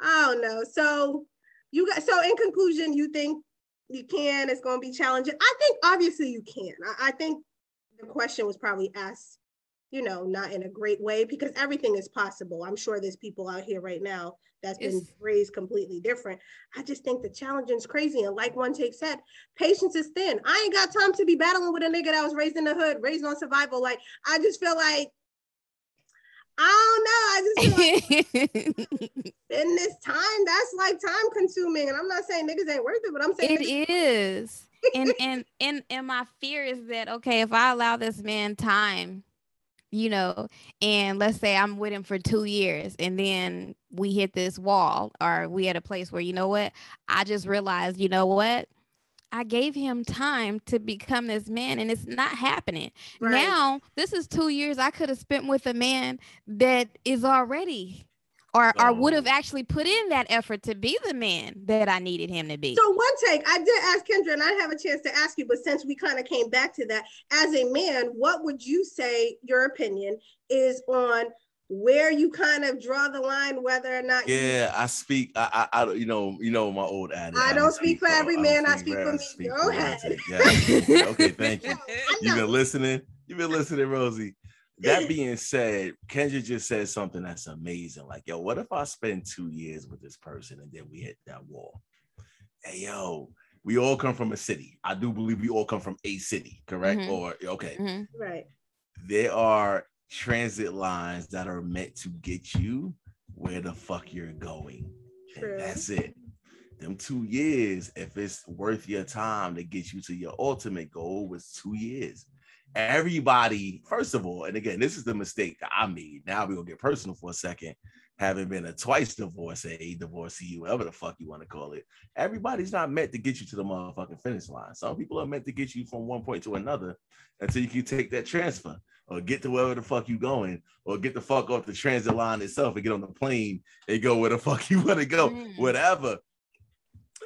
I don't know. So you got so in conclusion, you think you can, it's gonna be challenging. I think obviously you can. I, I think the question was probably asked you know, not in a great way because everything is possible. I'm sure there's people out here right now that's been it's, raised completely different. I just think the challenge is crazy. And like one take said, patience is thin. I ain't got time to be battling with a nigga that was raised in the hood, raised on survival. Like, I just feel like, I don't know. I just feel like in this time, that's like time consuming. And I'm not saying niggas ain't worth it, but I'm saying it is. and and and and my fear is that okay, if I allow this man time you know, and let's say I'm with him for two years and then we hit this wall or we at a place where, you know what, I just realized, you know what, I gave him time to become this man and it's not happening. Right. Now, this is two years I could have spent with a man that is already or or would have actually put in that effort to be the man that I needed him to be. So one take, I did ask Kendra, and I have a chance to ask you, but since we kind of came back to that, as a man, what would you say your opinion is on where you kind of draw the line, whether or not yeah, you, I speak. I, I, I, you know, you know my old adage. I, don't speak, speak for every man. I speak, for me. Speak Go ahead. Yeah. okay, thank you. You've been listening. You've been listening, Rosie that being said, Kendra just said something that's amazing. Like, yo, what if I spend two years with this person and then we hit that wall? Hey, yo, we all come from a city. I do believe we all come from a city, correct? Mm-hmm. Or okay, mm-hmm. right? There are transit lines that are meant to get you where the fuck you're going. True. And that's it. Them two years, if it's worth your time to get you to your ultimate goal, was two years everybody, first of all, and again, this is the mistake that I made. Now we're gonna get personal for a second. Having been a twice divorcee, a divorcee, whatever the fuck you want to call it, everybody's not meant to get you to the motherfucking finish line. Some people are meant to get you from one point to another until you can take that transfer or get to wherever the fuck you going or get the fuck off the transit line itself and get on the plane and go where the fuck you want to go, mm. whatever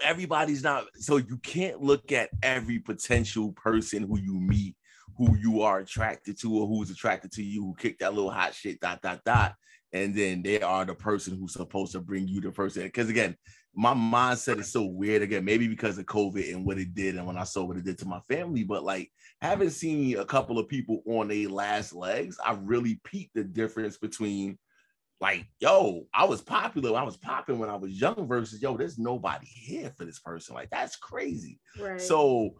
everybody's not so you can't look at every potential person who you meet who you are attracted to or who's attracted to you, who kicked that little hot shit, dot, dot, dot. And then they are the person who's supposed to bring you the person. Because again, my mindset is so weird. Again, maybe because of COVID and what it did, and when I saw what it did to my family, but like having seen a couple of people on their last legs, I really peeped the difference between like, yo, I was popular. I was popping when I was young versus yo, there's nobody here for this person. Like, that's crazy. Right. So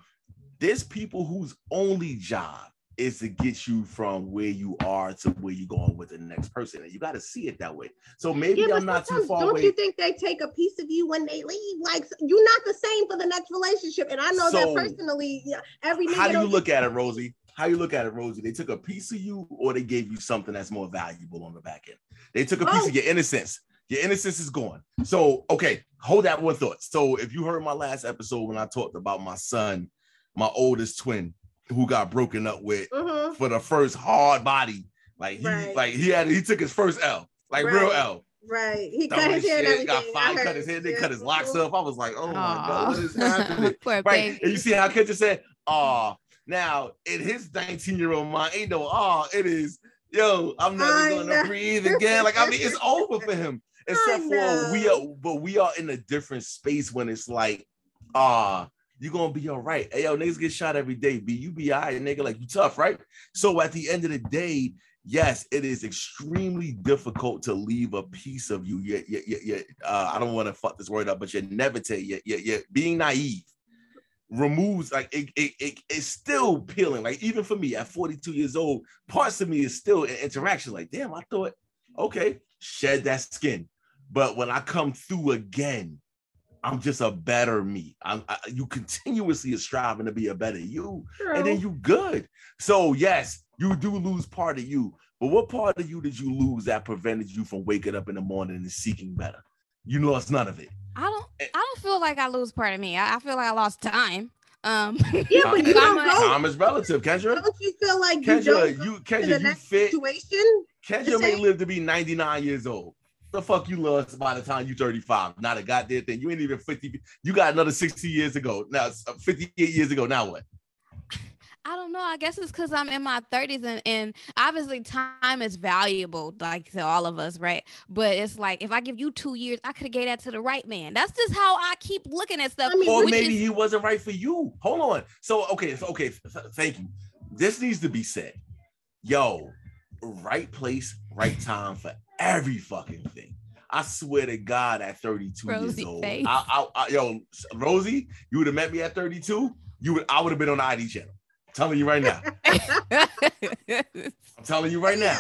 there's people whose only job is to get you from where you are to where you're going with the next person. And you got to see it that way. So maybe Yeah, I'm not too far don't away. you think they take a piece of you when they leave? Like you're not the same for the next relationship. And I know So, that personally. Yeah, every How do you look at it, Rosie? How you look at it, Rosie? They took a piece of you, or they gave you something that's more valuable on the back end. They took a piece Oh. of your innocence. Your innocence is gone. So, okay, hold that one thought. So, if you heard my last episode when I talked about my son, my oldest twin, who got broken up with Mhm. for the first hard body, like he, Right. like he had, he took his first L, like real L. Right. He Throwing cut his hair and shit, got five, cut his hair, they cut his locks up. I was like, oh my god, what is happening? Right. baby. And you see how Kendra said, oh, now in his 19 year old mind, ain't no, oh, it is, yo, I'm never I gonna know. breathe again. Like, I mean, it's over for him. Except for we are, but we are in a different space when it's like, ah, you gonna be all right. Hey, yo, niggas get shot every day. Be you be all right, nigga. Like, you tough, right? So at the end of the day, yes, it is extremely difficult to leave a piece of you. Yeah, yeah, yeah, yeah. Uh, I don't want to fuck this word up, but you're never take yeah, yeah, yeah. Being naive removes like it, it, it it's still peeling. Like even for me at 42 years old, parts of me is still in interaction. Like, damn, I thought, okay, shed that skin. But when I come through again, I'm just a better me. I'm I, you continuously are striving to be a better you and then you good. So yes, you do lose part of you, but what part of you did you lose that prevented you from waking up in the morning and seeking better? You lost none of it. I don't Eh. I don't feel like I lose part of me. I, I feel like I lost time. Um Yeah, but you I'm don't a- go. Time is relative, Kendra. Don't you feel like you Kendra, don't go you to the Kendra, you next fit. situation? Kendra may live to be 99 years old. The fuck you lost by the time you 35. Not a goddamn thing. You ain't even 50. You got another 60 years ago. Now uh, 58 years ago. Now what? I don't know. I guess it's because I'm in my 30s and, and obviously time is valuable, like to all of us, right? But it's like if I give you two years, I could have gave that to the right man. That's just how I keep looking at stuff. I mean, Or maybe is- he wasn't right for you. Hold on. So okay, so- okay. th- thank you. This needs to be said. Yo, right place, right time for every fucking thing. I swear to God, at 32 Rosie years old. I, I, I, yo, Rosie, you would have met me at 32. You would, I would have been on the ID channel. I'm telling you right now. I'm telling you right now.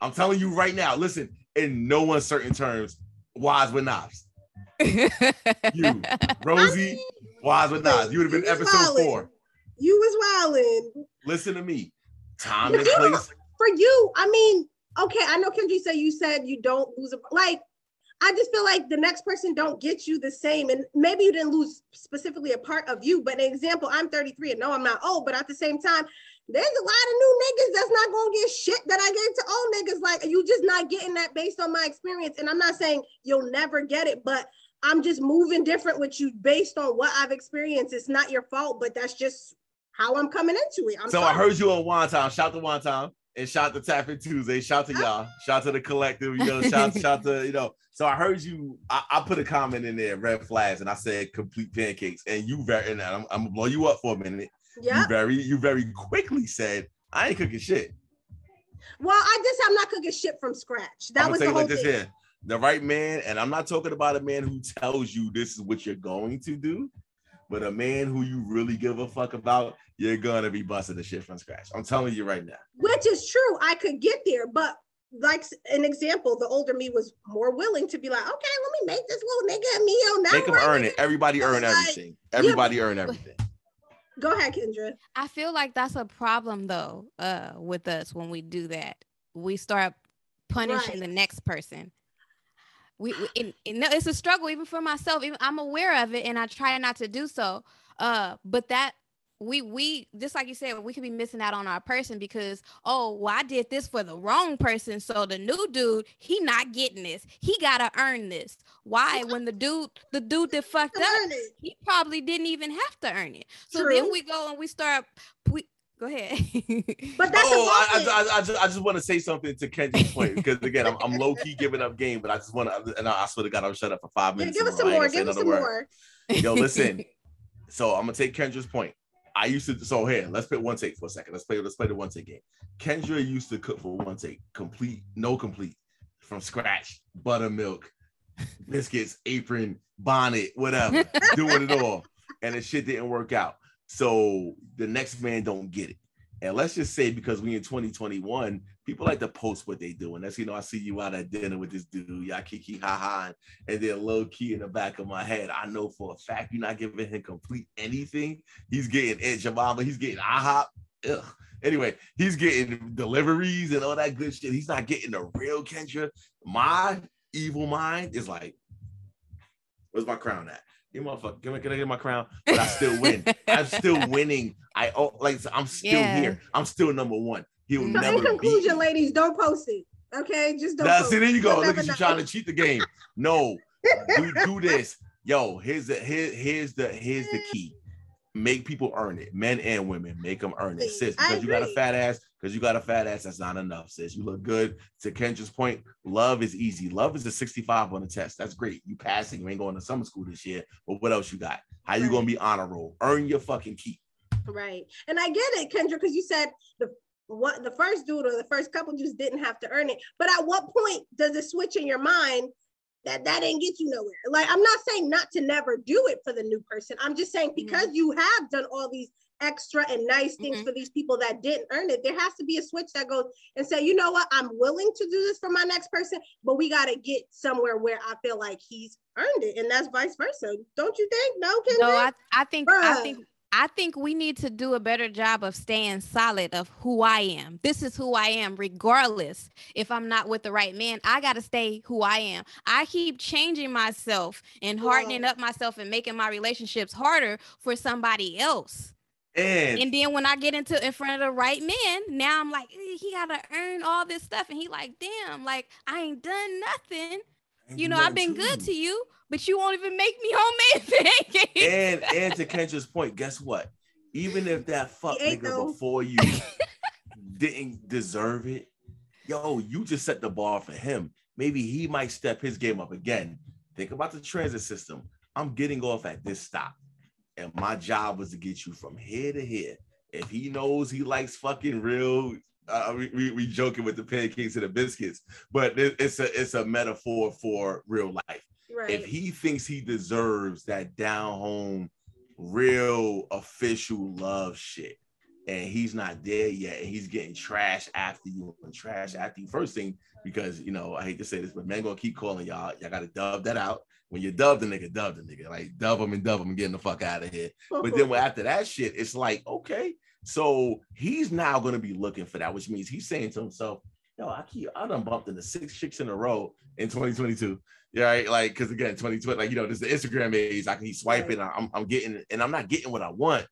I'm telling you right now. Listen, in no uncertain terms, Wives with Knives. You, Rosie, Wives with Knives. You would have been You was episode wildin'. four. You was wilding. Listen to me. Time and place. For you, I mean, okay, I know Kendra said you said you don't lose a like. I just feel like the next person don't get you the same, and maybe you didn't lose specifically a part of you. But an example, I'm 33 and no, I'm not old, but at the same time, there's a lot of new niggas that's not gonna get shit that I gave to old niggas. Like you just not getting that based on my experience. And I'm not saying you'll never get it, but I'm just moving different with you based on what I've experienced. It's not your fault, but that's just how I'm coming into it. I'm so I heard you on time. Shout to one time and shout to Tap In Tuesday. Shout to y'all. Shout to the collective. You know, shout, shout to, you know. So I heard you. I, I put a comment in there, red flags, and I said complete pancakes. And you very and I'm, I'm gonna blow you up for a minute. yeah. You very, you very quickly said, I ain't cooking shit. Well, I just I'm not cooking shit from scratch. That was the whole like thing. here. The right man, and I'm not talking about a man who tells you this is what you're going to do, but a man who you really give a fuck about, you're gonna be busting the shit from scratch. I'm telling you right now. Which is true. I could get there, but like an example, the older me was more willing to be like, okay, let me make this little nigga a meal now. Make them right? earn it. Everybody earn Like, everything. Everybody earn everything. Go ahead, Kendra. I feel like that's a problem though, uh, with us when we do that. We start punishing Right. the next person. We, we and- and no, it's a struggle even for myself. Even I'm aware of it and I try not to do so. Uh, but that we we just like you said, we could be missing out on our person because oh, well, I did this for the wrong person. So the new dude, he not getting this. He gotta earn this. Why? When the dude, the dude that fucked up, he probably didn't even have to earn it. So then we go and we start. We go ahead. But that's oh, I, a I, I, I just, I just want to say something to Kendra's point because again, I'm, I'm low key giving up game, but I just want to, and I, I swear to God, I'm shut up for five yeah, minutes. give us some more. Give us some word. more. Yo, listen. So I'm gonna take Kendra's point. I used to. So here, let's play one take for a second. Let's play. Let's play the one take game. Kendra used to cook for one take, complete, no complete, from scratch, buttermilk, biscuits, apron, bonnet, whatever, doing it all, and the shit didn't work out. So the next man don't get it. And let's just say because we in 2021, people like to post what they do. And that's, you know, I see you out at dinner with this dude, y'all kiki ha ha. And then low key in the back of my head, I know for a fact you're not giving him complete anything. He's getting Aunt Jemima, he's getting IHOP. Ugh. Anyway, he's getting deliveries and all that good shit. He's not getting the real Kendra. My evil mind is like, where's my crown at? Give me Can I, can I get my crown? But I still win. I'm still winning. I oh, like I'm still yeah. here. I'm still number one. He will so never. In conclusion, ladies, don't post it. Okay, just don't. Now, see, there you go. Look at you trying to cheat the game. No, do, do this. Yo, here's the here, here's the here's the key make people earn it, men and women, make them earn it, sis. Because you got a fat ass, because you got a fat ass, that's not enough, sis. You look good. To Kendra's point, love is easy. Love is a 65 on the test. That's great. You passing, you ain't going to summer school this year. But what else you got? How you gonna be honor roll? Earn your fucking keep. Right. And I get it, Kendra, because you said the what the first dude or the first couple just didn't have to earn it. But at what point does it switch in your mind that that didn't get you nowhere. Like I'm not saying not to never do it for the new person. I'm just saying mm-hmm. because mm-hmm. you have done all these extra and nice things mm-hmm. for these people that didn't earn it, there has to be a switch that goes and say, you know what, I'm willing to do this for my next person, but we got to get somewhere where I feel like he's earned it, and that's vice versa. Don't you think? No, Kendra? No, I, I think Bruh. I think I think we need to do a better job of staying solid of who I am. This is who I am, regardless if I'm not with the right man. I got to stay who I am. I keep changing myself and hardening up myself and making my relationships harder for somebody else. And, and then when I get into in front of the right man, now I'm like, eh, he gotta earn all this stuff. And he like, damn, like I ain't done nothing. You know, I've been too. good to you, but you won't even make me homemade pancakes. And and to Kendra's point, guess what? Even if that fuck nigga though. before you didn't deserve it, yo, you just set the bar for him. Maybe he might step his game up again. Think about the transit system. I'm getting off at this stop. And my job was to get you from here to here. If he knows he likes fucking real uh, we, we joking with the pancakes and the biscuits, but it's a it's a metaphor for real life. Right. If he thinks he deserves that down home, real official love shit, and he's not there yet, and he's getting trash after you and trash after you. First thing, because you know, I hate to say this, but man gonna keep calling y'all. Y'all gotta dub that out. When you dub the nigga, dub the nigga. Like dub him and dub him and getting the fuck out of here. But then after that shit, it's like, okay, so he's now gonna be looking for that, which means he's saying to himself, yo, I keep I done bumped into six chicks in a row in 2022. Yeah, right. Like, because again, 2020, like you know, this is the Instagram age. I can keep swiping. I'm, I'm getting, and I'm not getting what I want.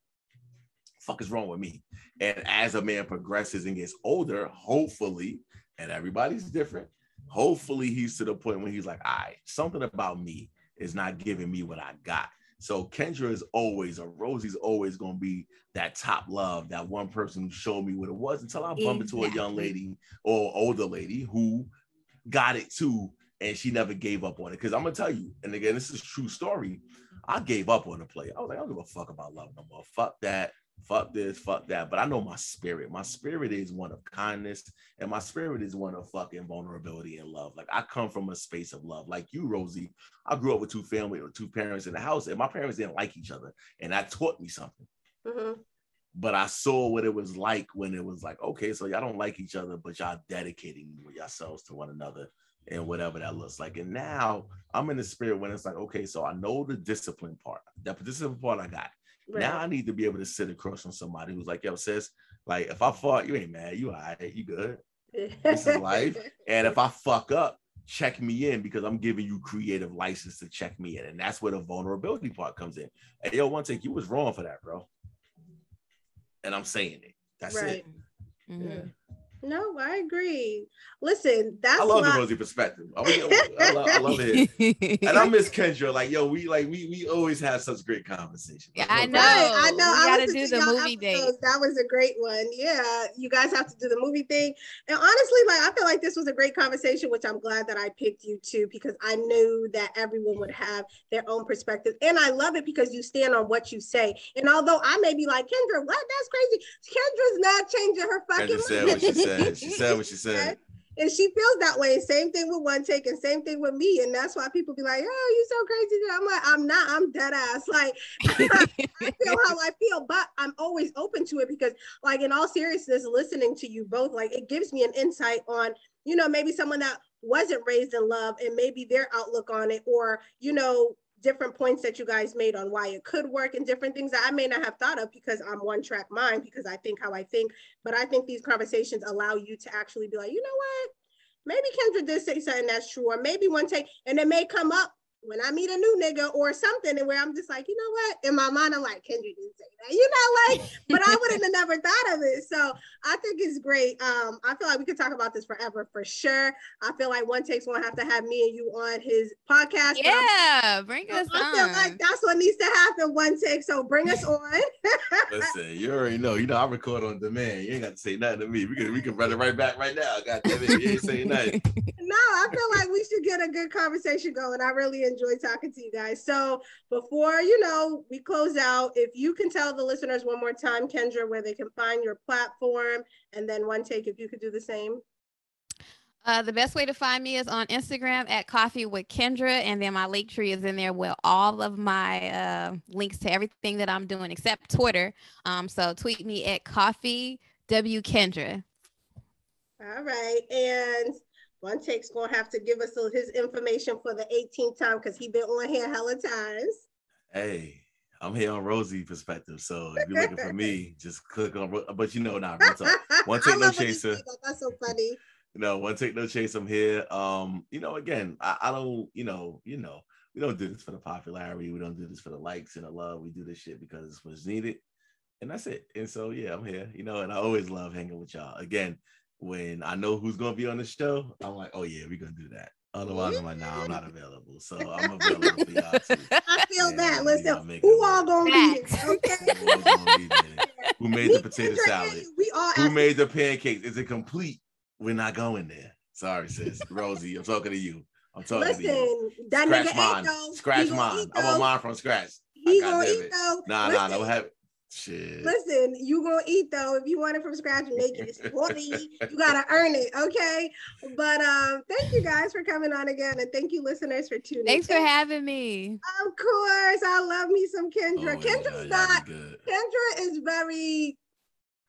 Fuck is wrong with me? And as a man progresses and gets older, hopefully, and everybody's different. Hopefully, he's to the point when he's like, all right, something about me is not giving me what I got. So Kendra is always, or Rosie's always going to be that top love, that one person who showed me what it was until I bump exactly. into a young lady or older lady who got it too, and she never gave up on it. Because I'm gonna tell you, and again, this is true story. I gave up on the play. I was like, I don't give a fuck about love no more. Fuck that. Fuck this. Fuck that. But I know my spirit. My spirit is one of kindness, and my spirit is one of fucking vulnerability and love. Like I come from a space of love. Like you, Rosie. I grew up with two family or two parents in the house, and my parents didn't like each other, and that taught me something. Mm-hmm but I saw what it was like when it was like, okay, so y'all don't like each other, but y'all dedicating yourselves to one another and whatever that looks like. And now I'm in the spirit when it's like, okay, so I know the discipline part. That discipline part I got. Right. Now I need to be able to sit across from somebody who's like, yo, sis, like if I fought, you ain't mad, you all right, you good. this is life. And if I fuck up, check me in because I'm giving you creative license to check me in. And that's where the vulnerability part comes in. Hey, yo, one take, you was wrong for that, bro and I'm saying it. That's right. it. Mm-hmm. Yeah. No, I agree. Listen, that's I love why- the Rosie perspective. I, I, love, I love it, and I miss Kendra. Like, yo, we like we we always have such great conversations. Yeah, I know. I know. We I gotta do the movie date. That was a great one. Yeah, you guys have to do the movie thing. And honestly, like I feel like this was a great conversation, which I'm glad that I picked you too because I knew that everyone would have their own perspective, and I love it because you stand on what you say. And although I may be like Kendra, what? That's crazy. Kendra's not changing her fucking. Kendra said what she said. She said what she said. and she feels that way. Same thing with one take, and same thing with me. And that's why people be like, "Oh, you so crazy." I'm like, I'm not. I'm dead ass. Like I feel how I feel, but I'm always open to it because, like, in all seriousness, listening to you both, like, it gives me an insight on, you know, maybe someone that wasn't raised in love and maybe their outlook on it, or you know, different points that you guys made on why it could work and different things that I may not have thought of because I'm one track mind because I think how I think. But I think these conversations allow you to actually be like, you know what? Maybe Kendra did say something that's true, or maybe one take, and it may come up when I meet a new nigga or something, and where I'm just like, you know what? In my mind, I'm like, Kendra didn't say that, you know, like, but I wouldn't have never thought of it. So I think it's great. Um, I feel like we could talk about this forever for sure. I feel like one takes gonna have to have me and you on his podcast. Yeah, bring us I on. feel like that's what needs to happen. One take, so bring us on. Listen, you already know. You know, I record on demand. You ain't got to say nothing to me. We can we can run it right back right now. God damn it, you ain't saying nothing. no, I feel like we should get a good conversation going. I really enjoy talking to you guys. So before you know, we close out. If you can tell the listeners one more time, Kendra, where they can find your platform, and then one take, if you could do the same. Uh, the best way to find me is on Instagram at Coffee with Kendra, and then my link tree is in there with all of my uh, links to everything that I'm doing except Twitter. Um, so tweet me at Coffee W Kendra. All right, and one take's gonna have to give us his information for the 18th time because he been on here hella times. Hey, I'm here on Rosey perspective. So if you're looking for me, just click on. But you know, now nah, one take no chaser. That. That's so funny. You know, one take no chase. I'm here. Um, you know, again, I, I don't, you know, you know, we don't do this for the popularity. We don't do this for the likes and the love. We do this shit because it's what's needed, and that's it. And so, yeah, I'm here. You know, and I always love hanging with y'all. Again, when I know who's gonna be on the show, I'm like, oh yeah, we're gonna do that. Otherwise, I'm like, nah, I'm not available. So I'm available for y'all too. I feel and that. Listen, who all gonna be there? Okay. Who made the potato salad? We all who made the pancakes? Is it complete? We're not going there. Sorry, sis. Rosie, I'm talking to you. I'm talking Listen, to you. That scratch nigga mine. Though. Scratch mine. I want mine from scratch. He gonna eat though. Nah, Listen, nah, no have Shit. Listen, you gonna eat though. If you want it from scratch and make it sporty, you gotta earn it, okay? But um, thank you guys for coming on again, and thank you listeners for tuning. In. Thanks in. for having me. Of course, I love me some Kendra. Oh, Kendra's yeah, not. Kendra is very.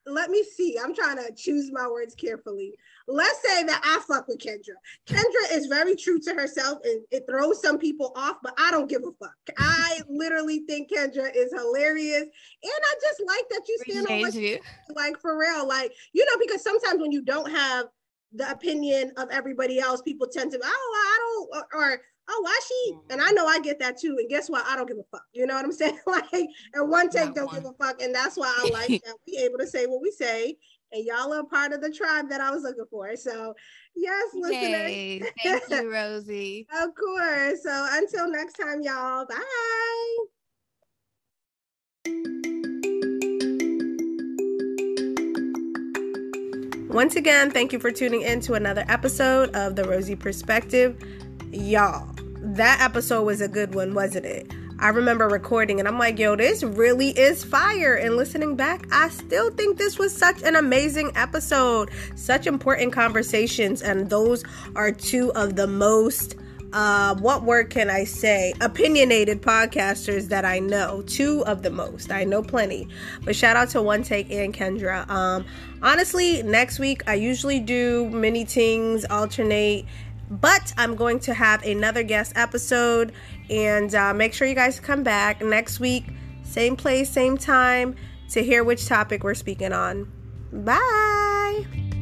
Let me see. I'm trying to choose my words carefully let's say that I fuck with Kendra. Kendra is very true to herself and it throws some people off, but I don't give a fuck. I literally think Kendra is hilarious. And I just like that you stand on what you. like for real. Like, you know, because sometimes when you don't have the opinion of everybody else, people tend to, oh, I don't, or, or oh, why she? And I know I get that too. And guess what? I don't give a fuck. You know what I'm saying? like, and one take Not don't one. give a fuck. And that's why I like that we able to say what we say and y'all are part of the tribe that I was looking for. So, yes, listeners. Yay. Thank you, Rosie. of course. So, until next time, y'all. Bye. Once again, thank you for tuning in to another episode of The Rosey Perspective. Y'all, that episode was a good one, wasn't it? I remember recording and I'm like, yo, this really is fire. And listening back, I still think this was such an amazing episode. Such important conversations. And those are two of the most uh, what word can I say? Opinionated podcasters that I know. Two of the most. I know plenty. But shout out to One Take and Kendra. Um, honestly, next week I usually do mini things, alternate. But I'm going to have another guest episode and uh, make sure you guys come back next week, same place, same time, to hear which topic we're speaking on. Bye.